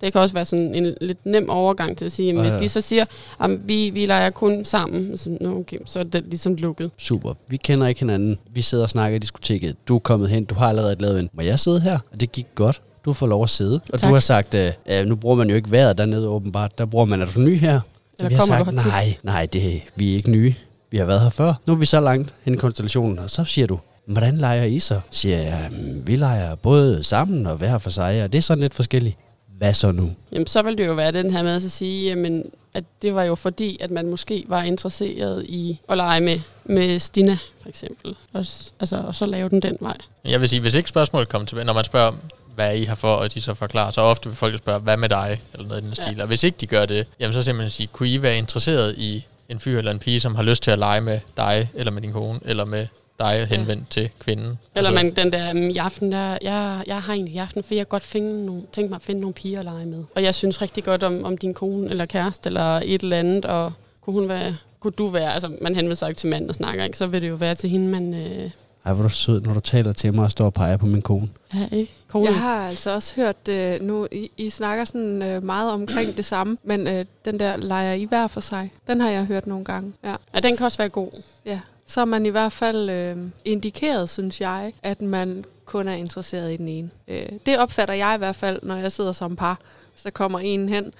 Det kan også være sådan en lidt nem overgang til at sige, jamen, Ja, hvis ja. de så siger, at vi, vi leger kun sammen, så, okay, så er det ligesom lukket. Super. Vi kender ikke hinanden. Vi sidder og snakker i diskoteket. Du er kommet hen. Du har allerede lavet en. Må jeg sidde her? Og det gik godt. Du får lov at sidde. Og Tak. du har sagt, øh, nu bruger man jo ikke vejret dernede åbenbart. Der bruger man, er du ny her? Eller vi har sagt, nej, nej, det, vi er ikke nye. Vi har været her før. Nu er vi så langt hen i konstellationen, og så siger du, hvordan leger I så? Siger jeg, "Mm, vi leger både sammen og hver for sig, og det er sådan lidt forskelligt. Hvad så nu? Jamen, så vil det jo være den her med at sige, jamen, at det var jo fordi, at man måske var interesseret i at lege med, med Stina, for eksempel. Og, altså, og så lave den den vej. Jeg vil sige, hvis ikke spørgsmålet kommer tilbage, når man spørger, hvad er I her for, og de så forklarer, så ofte vil folk spørge, hvad med dig, eller noget i den Ja. stil. Og hvis ikke de gør det, jamen så simpelthen sige, kunne I være interesseret i en fyr eller en pige, som har lyst til at lege med dig, eller med din kone, eller med dig henvendt til kvinden? Eller Altså, man, den der, um, i aften, der, jeg, jeg har egentlig i aften, for jeg godt finde nogle, tænke mig at finde nogle piger at lege med. Og jeg synes rigtig godt om, om din kone eller kæreste eller et eller andet, og kunne hun være, kunne du være, altså man henvender sig jo ikke til manden og snakker, ikke? så vil det jo være til hende, man øh, Ej, hvor er du sød, når du taler til mig og står og peger på min kone. er, ikke? Kone. Jeg har altså også hørt, øh, nu I, I snakker sådan øh, meget omkring det samme, men øh, den der leger I hver for sig, den har jeg hørt nogle gange. Ja. Ja, den kan også være god. Ja, så er man i hvert fald øh, indikeret, synes jeg, at man kun er interesseret i den ene. Øh, det opfatter jeg i hvert fald, når jeg sidder som par. Hvis der kommer en hen,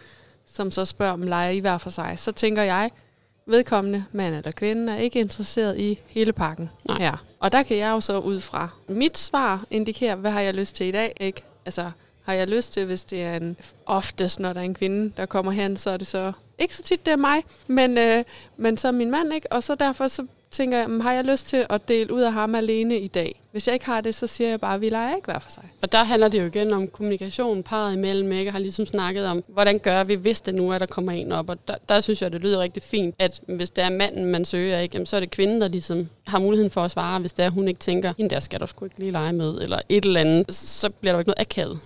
som så spørger, om leger I hver for sig, så tænker jeg, vedkommende, mand eller kvinde, er ikke interesseret i hele pakken Nej. her. Og der kan jeg jo så ud fra mit svar indikere, hvad har jeg lyst til i dag, ikke? Altså, har jeg lyst til, hvis det er en... Oftest, når der er en kvinde, der kommer hen, så er det så... Ikke så tit, det er mig, men, øh, men så er min mand, ikke? Og så derfor så tænker jeg, har jeg lyst til at dele ud af ham alene i dag? Hvis jeg ikke har det, så siger jeg bare, at vi leger ikke hver for sig. Og der handler det jo igen om kommunikation, parret imellem, ikke? Jeg har ligesom snakket om, hvordan gør vi, hvis det nu er, der kommer en op. Og der, der synes jeg, det lyder rigtig fint, at hvis det er manden, man søger, ikke? Jamen, så er det kvinden, der ligesom har muligheden for at svare, hvis det er, hun ikke tænker, hende der skal du sgu ikke lige lege med, eller et eller andet. Så bliver der jo ikke noget akavet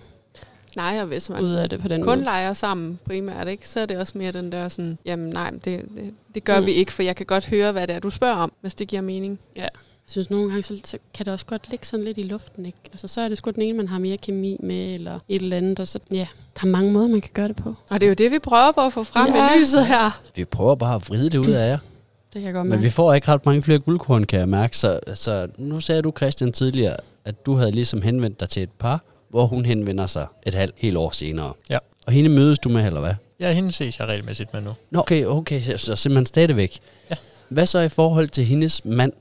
Nej, og hvis man ud af det på den kun måde. leger sammen primært, ikke, så er det også mere den der sådan, jamen nej, det, det, det gør Mm. vi ikke, for jeg kan godt høre, hvad det er, du spørger om, hvis det giver mening. Jeg synes nogle gange, så, så kan det også godt ligge sådan lidt i luften, ikke? Altså, så er det sgu den ene, man har mere kemi med, eller et eller andet, og så, ja, der er mange måder, man kan gøre det på. Og det er jo det, vi prøver på at få frem Ja. i lyset her. Vi prøver bare at vride det ud af jer. Det kan jeg godt Men mærke. vi får ikke ret mange flere guldkorn, kan jeg mærke. Så, så nu sagde du, Christian, tidligere, at du havde ligesom henvendt dig til et par, hvor hun henvender sig et halvt helt år senere. Ja. Og hende mødes du med, eller hvad? Ja, hende ses jeg regelmæssigt med nu. Nå, okay, okay, så, så simpelthen stadigvæk. Ja. Hvad så i forhold til hendes mand?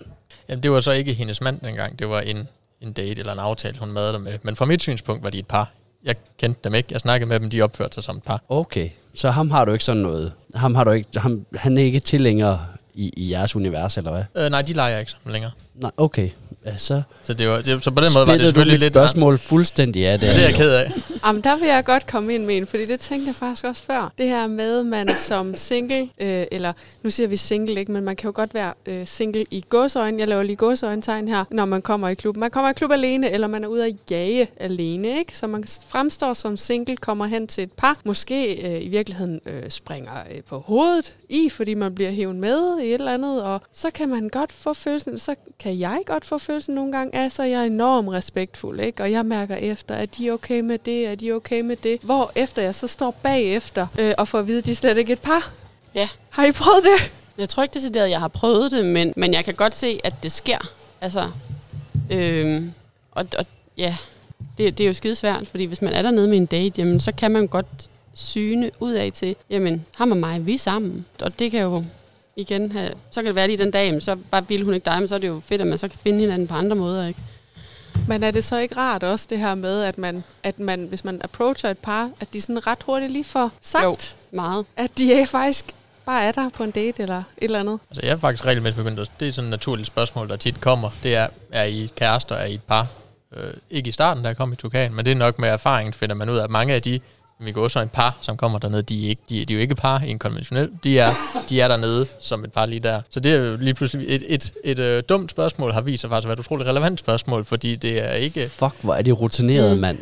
Jamen, det var så ikke hendes mand dengang. Det var en, en date eller en aftale, hun madede med. Men fra mit synspunkt var de et par jeg kendte dem ikke. Jeg snakkede med dem, de opførte sig som et par. Okay, så ham har du ikke sådan noget. Ham har du ikke, ham, han er ikke tilhænger i, i jeres univers, eller hvad? Øh, nej, de leger ikke sammen længere. Nej, okay. Ja, så Så, det var, det, så på den måde var det selvfølgelig lidt... spørgsmål fuldstændig af det. Ja, det er jeg ked af. Jamen, der vil jeg godt komme ind med en, fordi det tænkte jeg faktisk også før. Det her med, man som single, øh, eller nu siger vi single, ikke, men man kan jo godt være øh, single i gåsøjne. Jeg laver lige gåsøjne-tegn her, når man kommer i klub. Man kommer i klub alene, eller man er ude at jage alene, ikke? Så man fremstår som single, kommer hen til et par, måske øh, i virkeligheden øh, springer øh, på hovedet i, fordi man bliver hævet med i et eller andet, og så kan man godt få følelsen, så kan jeg godt få følelsen nogle gange af, så jeg er enormt respektfuld, ikke? Og jeg mærker efter, at de er okay med det, er de okay med det, hvor efter jeg så står bagefter øh, og får at vide, at de er slet ikke et par. Ja. Har I prøvet det? Jeg tror ikke decideret, at jeg har prøvet det, men, men jeg kan godt se, at det sker. Altså, øhm, og, og ja, det, det er jo skidesvært, fordi hvis man er dernede med en date, jamen, så kan man godt syne ud af til, jamen, ham og mig, vi er sammen. Og det kan jo igen have, så kan det være lige den dag, jamen, så bare vil hun ikke dig, men så er det jo fedt, at man så kan finde hinanden på andre måder, ikke? Men er det så ikke rart også det her med, at man, at man hvis man approacher et par, at de sådan ret hurtigt lige får sagt, Jo, meget. at de er faktisk bare er der på en date eller et eller andet? Altså, jeg er faktisk regelmæssigt begyndt at... Det er sådan et naturligt spørgsmål, der tit kommer. Det er, er I kærester, er I et par? Øh, ikke i starten, jeg kom i Tukan, men det er nok med erfaring, finder man ud af, at mange af de, vi går så en par, som kommer dernede, de er, ikke, de, de er jo ikke par i en konventionel. De er, de er dernede som et par lige der. Så det er jo lige pludselig et, et, et, et øh, dumt spørgsmål, har vist sig faktisk at være et utroligt relevant spørgsmål, fordi det er ikke... Fuck, hvor er det rutineret, Mm. mand.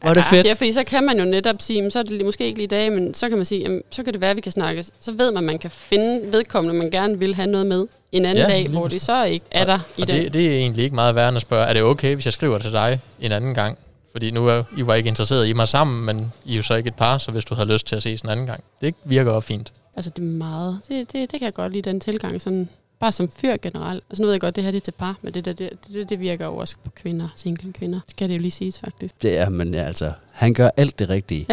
Hvor er det fedt. Ja, fordi så kan man jo netop sige, "Men så er det lige- måske ikke lige i dag, men så kan man sige, jamen, så kan det være, at vi kan snakke. Så ved man, at man kan finde vedkommende, man gerne vil have noget med en anden Ja, dag, hvor det så ikke er der i og den. det, det er egentlig ikke meget værre end at spørge, er det okay, hvis jeg skriver til dig en anden gang? Fordi nu er I var ikke interesseret i mig sammen, men I er jo så ikke et par, så hvis du havde lyst til at ses en anden gang. Det virker også fint. Altså, det er meget... Det, det, det kan jeg godt lide, den tilgang. Sådan, bare som fyr generelt. Altså, nu ved jeg godt, det her det er til par, men det, der, det, det, det virker jo også på kvinder, single kvinder. Skal det jo lige siges, faktisk. Det er, men ja, altså, han gør alt det rigtige.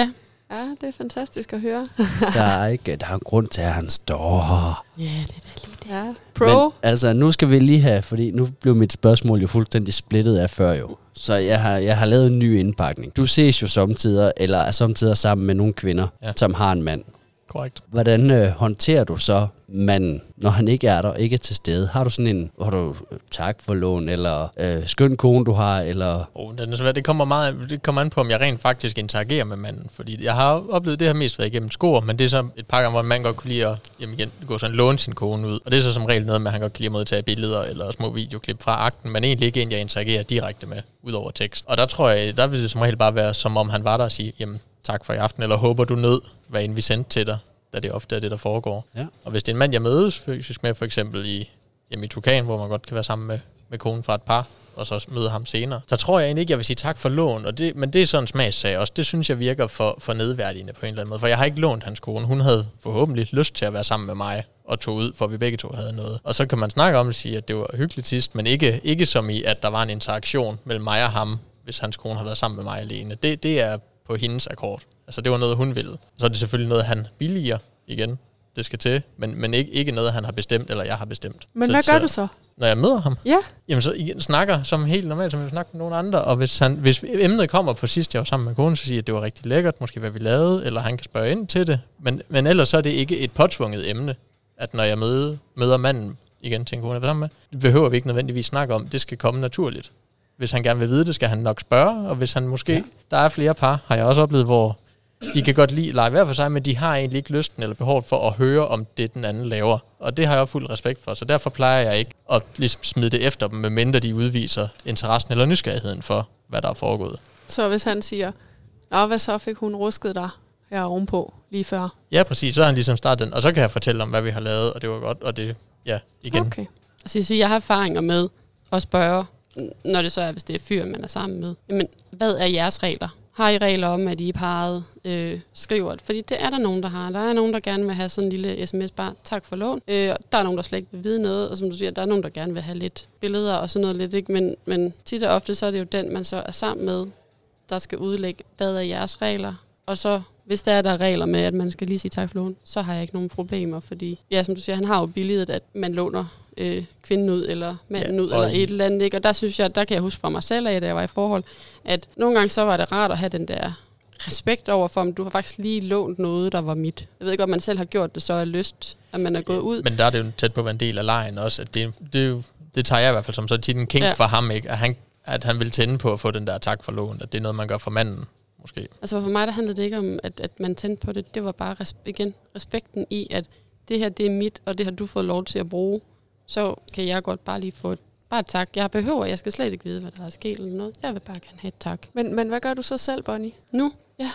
Ja, det er fantastisk at høre. Der er ikke, der er en grund til, at han står. Ja, det er det. Ja. Pro. Men altså, nu skal vi lige have, fordi nu blev mit spørgsmål jo fuldstændig splittet af før jo. Så jeg har, jeg har lavet en ny indpakning. Du ses jo samtidig, eller er samtidig sammen med nogle kvinder, Ja. som har en mand. Korrekt. Hvordan øh, håndterer du så manden, når han ikke er der, ikke er til stede? Har du sådan en, hvor du øh, tak for lån, eller øh, skøn kone du har, eller... Oh, den er svært. Det kommer, meget, det kommer an på, om jeg rent faktisk interagerer med manden. Fordi jeg har oplevet det her mest været igennem skoer, men det er så et par gange, hvor man godt kunne lide at jamen igen, gå sådan låne sin kone ud. Og det er så som regel noget med, at han godt kan lide at modtage billeder eller små videoklip fra akten, men egentlig ikke en, jeg interagerer direkte med, ud over tekst. Og der tror jeg, der vil det som regel bare være, som om han var der og sige, jamen tak for i aften, eller håber du nød, hvad end vi sendte til dig, da det ofte er det, der foregår. Ja. Og hvis det er en mand, jeg mødes fysisk med, for eksempel i, jamen i Tukan, hvor man godt kan være sammen med, med konen fra et par, og så møde ham senere. Så tror jeg egentlig ikke, jeg vil sige tak for lån, og det, men det er sådan en smagssag også. Det synes jeg virker for, for nedværdigende på en eller anden måde, for jeg har ikke lånt hans kone. Hun havde forhåbentlig lyst til at være sammen med mig og tog ud, for vi begge to havde noget. Og så kan man snakke om det og sige, at det var hyggeligt sidst, men ikke, ikke som i, at der var en interaktion mellem mig og ham, hvis hans kone har været sammen med mig alene. Det, det er på hendes akkord. Altså det var noget, hun ville. Så er det selvfølgelig noget, han billiger igen. Det skal til, men, men ikke, ikke noget, han har bestemt, eller jeg har bestemt. Men så, hvad gør så, du så? Når jeg møder ham, Ja, Jamen så igen snakker som helt normalt, som vi snakker med nogle andre, og hvis, han, hvis emnet kommer på sidst, jeg var sammen med konen, så siger jeg, at det var rigtig lækkert, måske hvad vi lavede, eller han kan spørge ind til det. Men, men ellers så er det ikke et påtvunget emne, at når jeg møder, møder manden igen til en kone, sammen med, det behøver vi ikke nødvendigvis snakke om, det skal komme naturligt. Hvis han gerne vil vide det, skal han nok spørge, og hvis han måske, ja. der er flere par, har jeg også oplevet, hvor de kan godt lide at lege hver for sig, men de har egentlig ikke lysten eller behov for at høre om det, den anden laver. Og det har jeg fuld respekt for, så derfor plejer jeg ikke at ligesom smide det efter dem, medmindre de udviser interessen eller nysgerrigheden for, hvad der er foregået. så hvis han siger, Nå, hvad så fik hun rusket dig her ovenpå lige før? Ja, præcis, så har han ligesom startet den, og så kan jeg fortælle om, hvad vi har lavet, og det var godt, og det, ja, igen. Okay. Altså, jeg, siger, jeg har erfaringer med at spørge, når det så er, hvis det er fyr, man er sammen med. Jamen, hvad er jeres regler? Har I regler om, at I er parret øh, skriver? Fordi det er der nogen, der har. Der er nogen, der gerne vil have sådan en lille sms, bare tak for lån. Øh, der er nogen, der slet ikke vil vide noget, og som du siger, der er nogen, der gerne vil have lidt billeder og sådan noget lidt. Ikke? Men, men tit og ofte, så er det jo den, man så er sammen med, der skal udlægge, hvad er jeres regler? Og så, hvis der er der er regler med, at man skal lige sige tak for lån, så har jeg ikke nogen problemer, fordi, ja, som du siger, han har jo billiget, at man låner øh, kvinden ud, eller manden Ja, ud, eller et eller andet. Ikke? Og der synes jeg, der kan jeg huske fra mig selv af, da jeg var i forhold, at nogle gange så var det rart at have den der respekt over for, om du har faktisk lige lånt noget, der var mit. Jeg ved ikke, om man selv har gjort det så af lyst, at man er gået ud. Men der er det jo tæt på at være en del af lejen også. At det, det, er jo- det tager jeg i hvert fald som så tit en kink Ja. ja. for ham, ikke? At han, at han vil tænde på at få den der tak for lån. At det er noget, man gør for manden, måske. Altså for mig, der handlede det ikke om, at, at man tændte på det. Det var bare res- igen respekten i, at det her, det er mit, og det har du fået lov til at bruge. Så kan jeg godt bare lige få et, bare et tak. Jeg behøver, jeg skal slet ikke vide, hvad der er sket eller noget. Jeg vil bare gerne have et tak. Men, men hvad gør du så selv, Bonnie? Nu? Ja.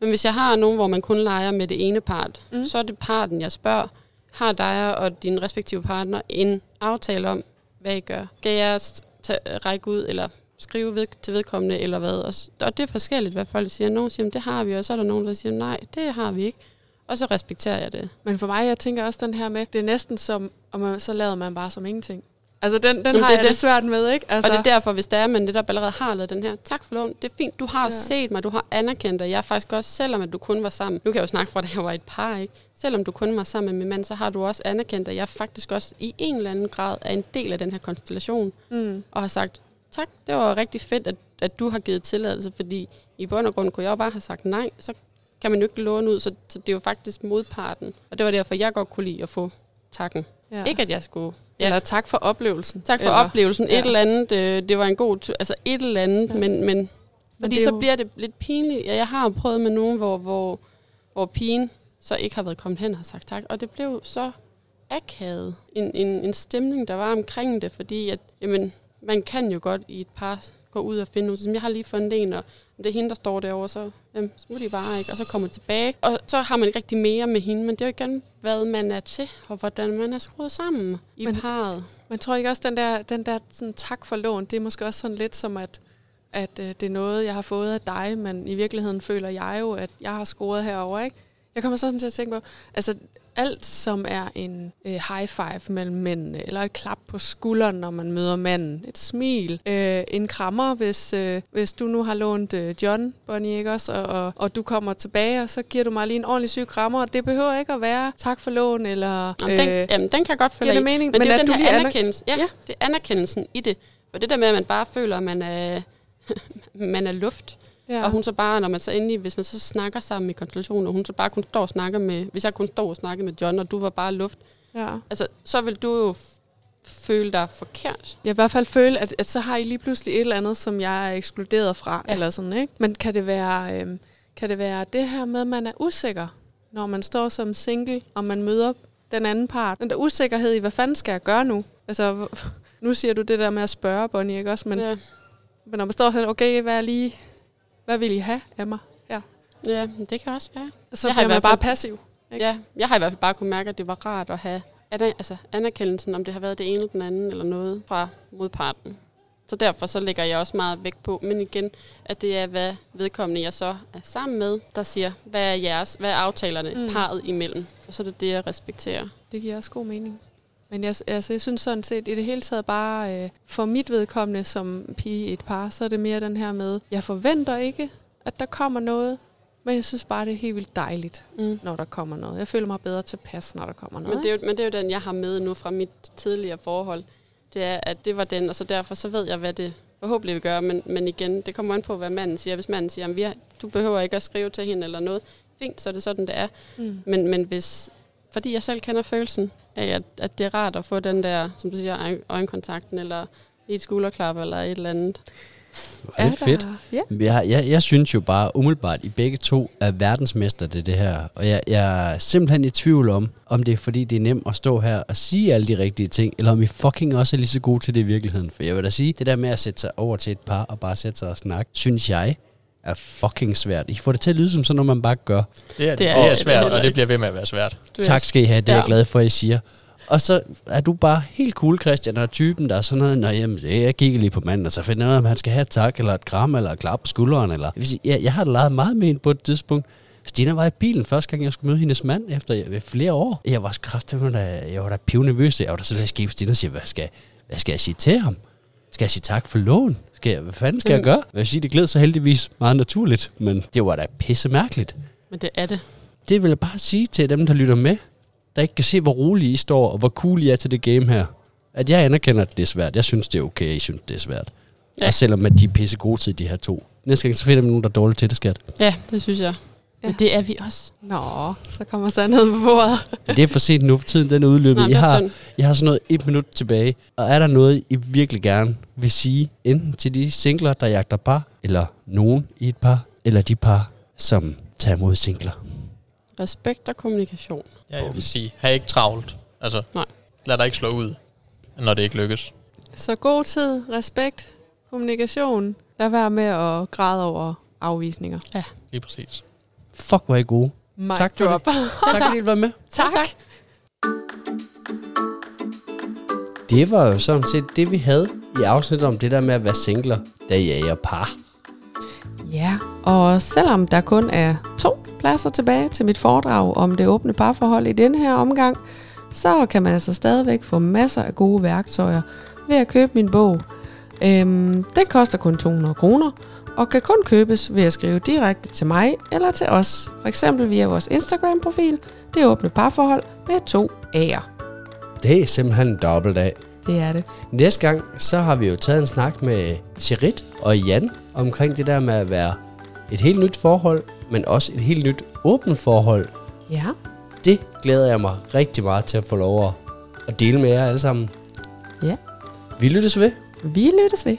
Men hvis jeg har nogen, hvor man kun leger med det ene part, Mm. så er det parten, jeg spørger, har dig og din respektive partner en aftale om, hvad I gør? Skal jeg tage, række ud, eller skrive ved, til vedkommende, eller hvad? Og, og det er forskelligt, hvad folk siger. Nogle siger, "Men det har vi, og så er der nogen, der siger, nej, det har vi ikke. Og så respekterer jeg det. Men for mig, jeg tænker også den her med, det er næsten som, og man, så lader man bare som ingenting. Altså, den, den Jamen, har det jeg det det. svært med, ikke? Altså, og det er derfor, hvis der er, man netop allerede har lavet den her, tak for lån, det er fint, du har Ja. set mig, du har anerkendt dig. Jeg er faktisk også, selvom at du kun var sammen, nu kan jeg jo snakke fra, at jeg var et par, ikke? Selvom du kun var sammen med min mand, så har du også anerkendt, at jeg faktisk også i en eller anden grad er en del af den her konstellation, mm, og har sagt, tak, det var rigtig fedt, at, at du har givet tilladelse, fordi i bund og grund kunne jeg jo bare have sagt nej, så kan man jo ikke låne ud, så, så det er jo faktisk modparten. Og det var derfor, jeg godt kunne lide at få takken. ja. Ikke at jeg skulle... Ja. Eller tak for oplevelsen. Tak for eller, oplevelsen. Et ja. eller andet, øh, det var en god. Altså et eller andet, Ja. men, men fordi er så jo- bliver det lidt pinligt. Ja, Jeg har prøvet med nogen, hvor, hvor, hvor pigen så ikke har været kommet hen og har sagt tak. Og det blev så akavet. En, en, en stemning, der var omkring det, fordi at, jamen, man kan jo godt i et par gå ud og finde noget. Som jeg har lige fundet en, og det er hende, der står derovre, så jamen, smut I bare, ikke? Og så kommer tilbage. Og så har man ikke rigtig mere med hende, men det er jo igen, hvad man er til, og hvordan man er skruet sammen i Men- parret. Men tror ikke også, den der, den der sådan, tak for lån, det er måske også sådan lidt som, at, at øh, det er noget, jeg har fået af dig, men i virkeligheden føler jeg jo, at jeg har scoret herover, ikke? Jeg kommer sådan til at tænke på, altså alt som er en øh, high five mellem mændene, eller et klap på skulderen, når man møder manden, et smil, øh, en krammer, hvis, øh, hvis du nu har lånt øh, John, Bonnie, ikke også, og, og, og du kommer tilbage, og så giver du mig lige en ordentlig syg krammer, og det behøver ikke at være tak for lån, eller... Jamen, den, jamen, den kan jeg godt følge i. mening? Men, men det er jo den her aner- anerkendelse. Ja, Ja. det er anerkendelsen i det. For det der med, at man bare føler, at man er, man er luft. Ja. Og hun så bare, når man så endelig, hvis man så snakker sammen i konstellationen, og hun så bare kun står og snakker med, hvis jeg kun står og snakker med John, og du var bare luft, ja. altså, så vil du jo føle dig forkert. Jeg i hvert fald føle, at, at så har I lige pludselig et eller andet, som jeg er ekskluderet fra, ja. Eller sådan, ikke? Men kan det, være, øhm, kan det være det her med, at man er usikker, når man står som single, og man møder den anden part? Den der usikkerhed i, hvad fanden skal jeg gøre nu? Altså, nu siger du det der med at spørge, Bonnie, ikke også? Men, ja. Men når man står sådan, okay, hvad, er lige, hvad vil I have af mig? Ja. ja det kan også være. Så Jeg har i bliver man hvert bare passiv. Ikke? Ja, jeg har i hvert fald bare kunne mærke, at det var rart at have altså anerkendelsen, om det har været det ene eller den anden, eller noget fra modparten. Så derfor så lægger jeg også meget vægt på, men igen, at det er, hvad vedkommende jeg så er sammen med, der siger, hvad er jeres, hvad er aftalerne mm. parret imellem. Og så er det det, jeg respekterer. Det giver også god mening. Men jeg, altså, jeg synes sådan set, i det hele taget bare, øh, for mit vedkommende som pige i et par, så er det mere den her med, jeg forventer ikke, at der kommer noget, men jeg synes bare, det er helt vildt dejligt, Mm. når der kommer noget. Jeg føler mig bedre tilpas, når der kommer noget. Men det, er jo, men det er jo den, jeg har med nu fra mit tidligere forhold. Det er, at det var den, og så derfor så ved jeg, hvad det forhåbentlig vil gøre. Men, men igen, det kommer an på, hvad manden siger. Hvis manden siger, at du behøver ikke at skrive til hende eller noget, fint, så er det sådan, det er. Mm. Men, men hvis, fordi jeg selv kender følelsen af, at, at det er rart at få den der, som du siger, øjen- øjenkontakten, eller et skulderklap, eller et eller andet. Det er fedt. Der, ja. Jeg, jeg, jeg synes jo bare umiddelbart, I begge to er verdensmester det, det her. Og jeg, jeg er simpelthen i tvivl om, om det er fordi, det er nemt at stå her og sige alle de rigtige ting, eller om I fucking også er lige så gode til det i virkeligheden. For jeg vil da sige, det der med at sætte sig over til et par og bare sætte sig og snakke, synes jeg er fucking svært. I får det til at lyde som sådan noget, man bare gør. Det er, det Det er, er- det er det er svært, og det bliver ved med at være svært. Du Tak skal I have, det er jeg Ja. glad for, at I siger. Og så er du bare helt cool, Christian, og er typen, der er sådan noget, Nå, jamen, det- jeg kigger lige på manden, og så finder jeg ud af, om han skal have et tak, eller et kram, eller et klap på skulderen. Eller. Jeg, jeg, jeg har leget meget med hende på et tidspunkt. Stina var i bilen første gang, jeg skulle møde hendes mand efter jeg- flere år. Jeg var kraftigt, jeg var da pivnervøs. Jeg var da sådan, jeg skrev Stina og siger, hvad skal, hvad skal jeg sige til ham? Skal jeg sige tak for lån? Skal jeg, hvad fanden skal jeg Mm. gøre? Jeg vil sige, det gled sig heldigvis meget naturligt, men det var da pisse mærkeligt. Men det er det. Det vil jeg bare sige til dem, der lytter med, der ikke kan se, hvor rolig I står, og hvor cool I er til det game her. At jeg anerkender, at det er svært. Jeg synes, det er okay, I synes, det er svært. Ja. Og selvom at de er pisse gode til de her to. Næste gang, så finder vi nogen, der er dårlige til det, skat. Ja, det synes jeg. Ja. Ja. Det er vi også. Nå, så kommer sandheden på bordet. Men det er for sent nu, for tiden den er udløbet. Nej, I det er har, synd. jeg har sådan noget et minut tilbage. Og er der noget, I virkelig gerne vil sige, enten til de singler, der jagter par, eller nogen i et par, eller de par, som tager imod singler? Respekt og kommunikation. Ja, jeg vil sige, have ikke travlt. Altså, Nej. lad dig ikke slå ud, når det ikke lykkes. Så god tid, respekt, kommunikation. Lad være med at græde over afvisninger. Lige præcis. Fuck, hvor er I gode. Mic Tak for drop. Tak fordi I var med. tak. tak. Det var jo sådan set det, vi havde i afsnittet om det der med at være singler, der jager par. Ja, og selvom der kun er to pladser tilbage til mit foredrag om det åbne parforhold i denne her omgang, så kan man altså stadigvæk få masser af gode værktøjer ved at købe min bog. Øhm, den koster kun 200 kroner, og kan kun købes ved at skrive direkte til mig eller til os, for eksempel via vores Instagram-profil, det åbne parforhold med to A'er. Det er simpelthen en dobbelt af. Det er det. Næste gang, så har vi jo taget en snak med Cherit og Jan omkring det der med at være et helt nyt forhold, men også et helt nyt åbent forhold. Ja, Det glæder jeg mig rigtig meget til at få lov at dele med jer alle sammen. Ja. Vi lyttes ved. vi lyttes ved.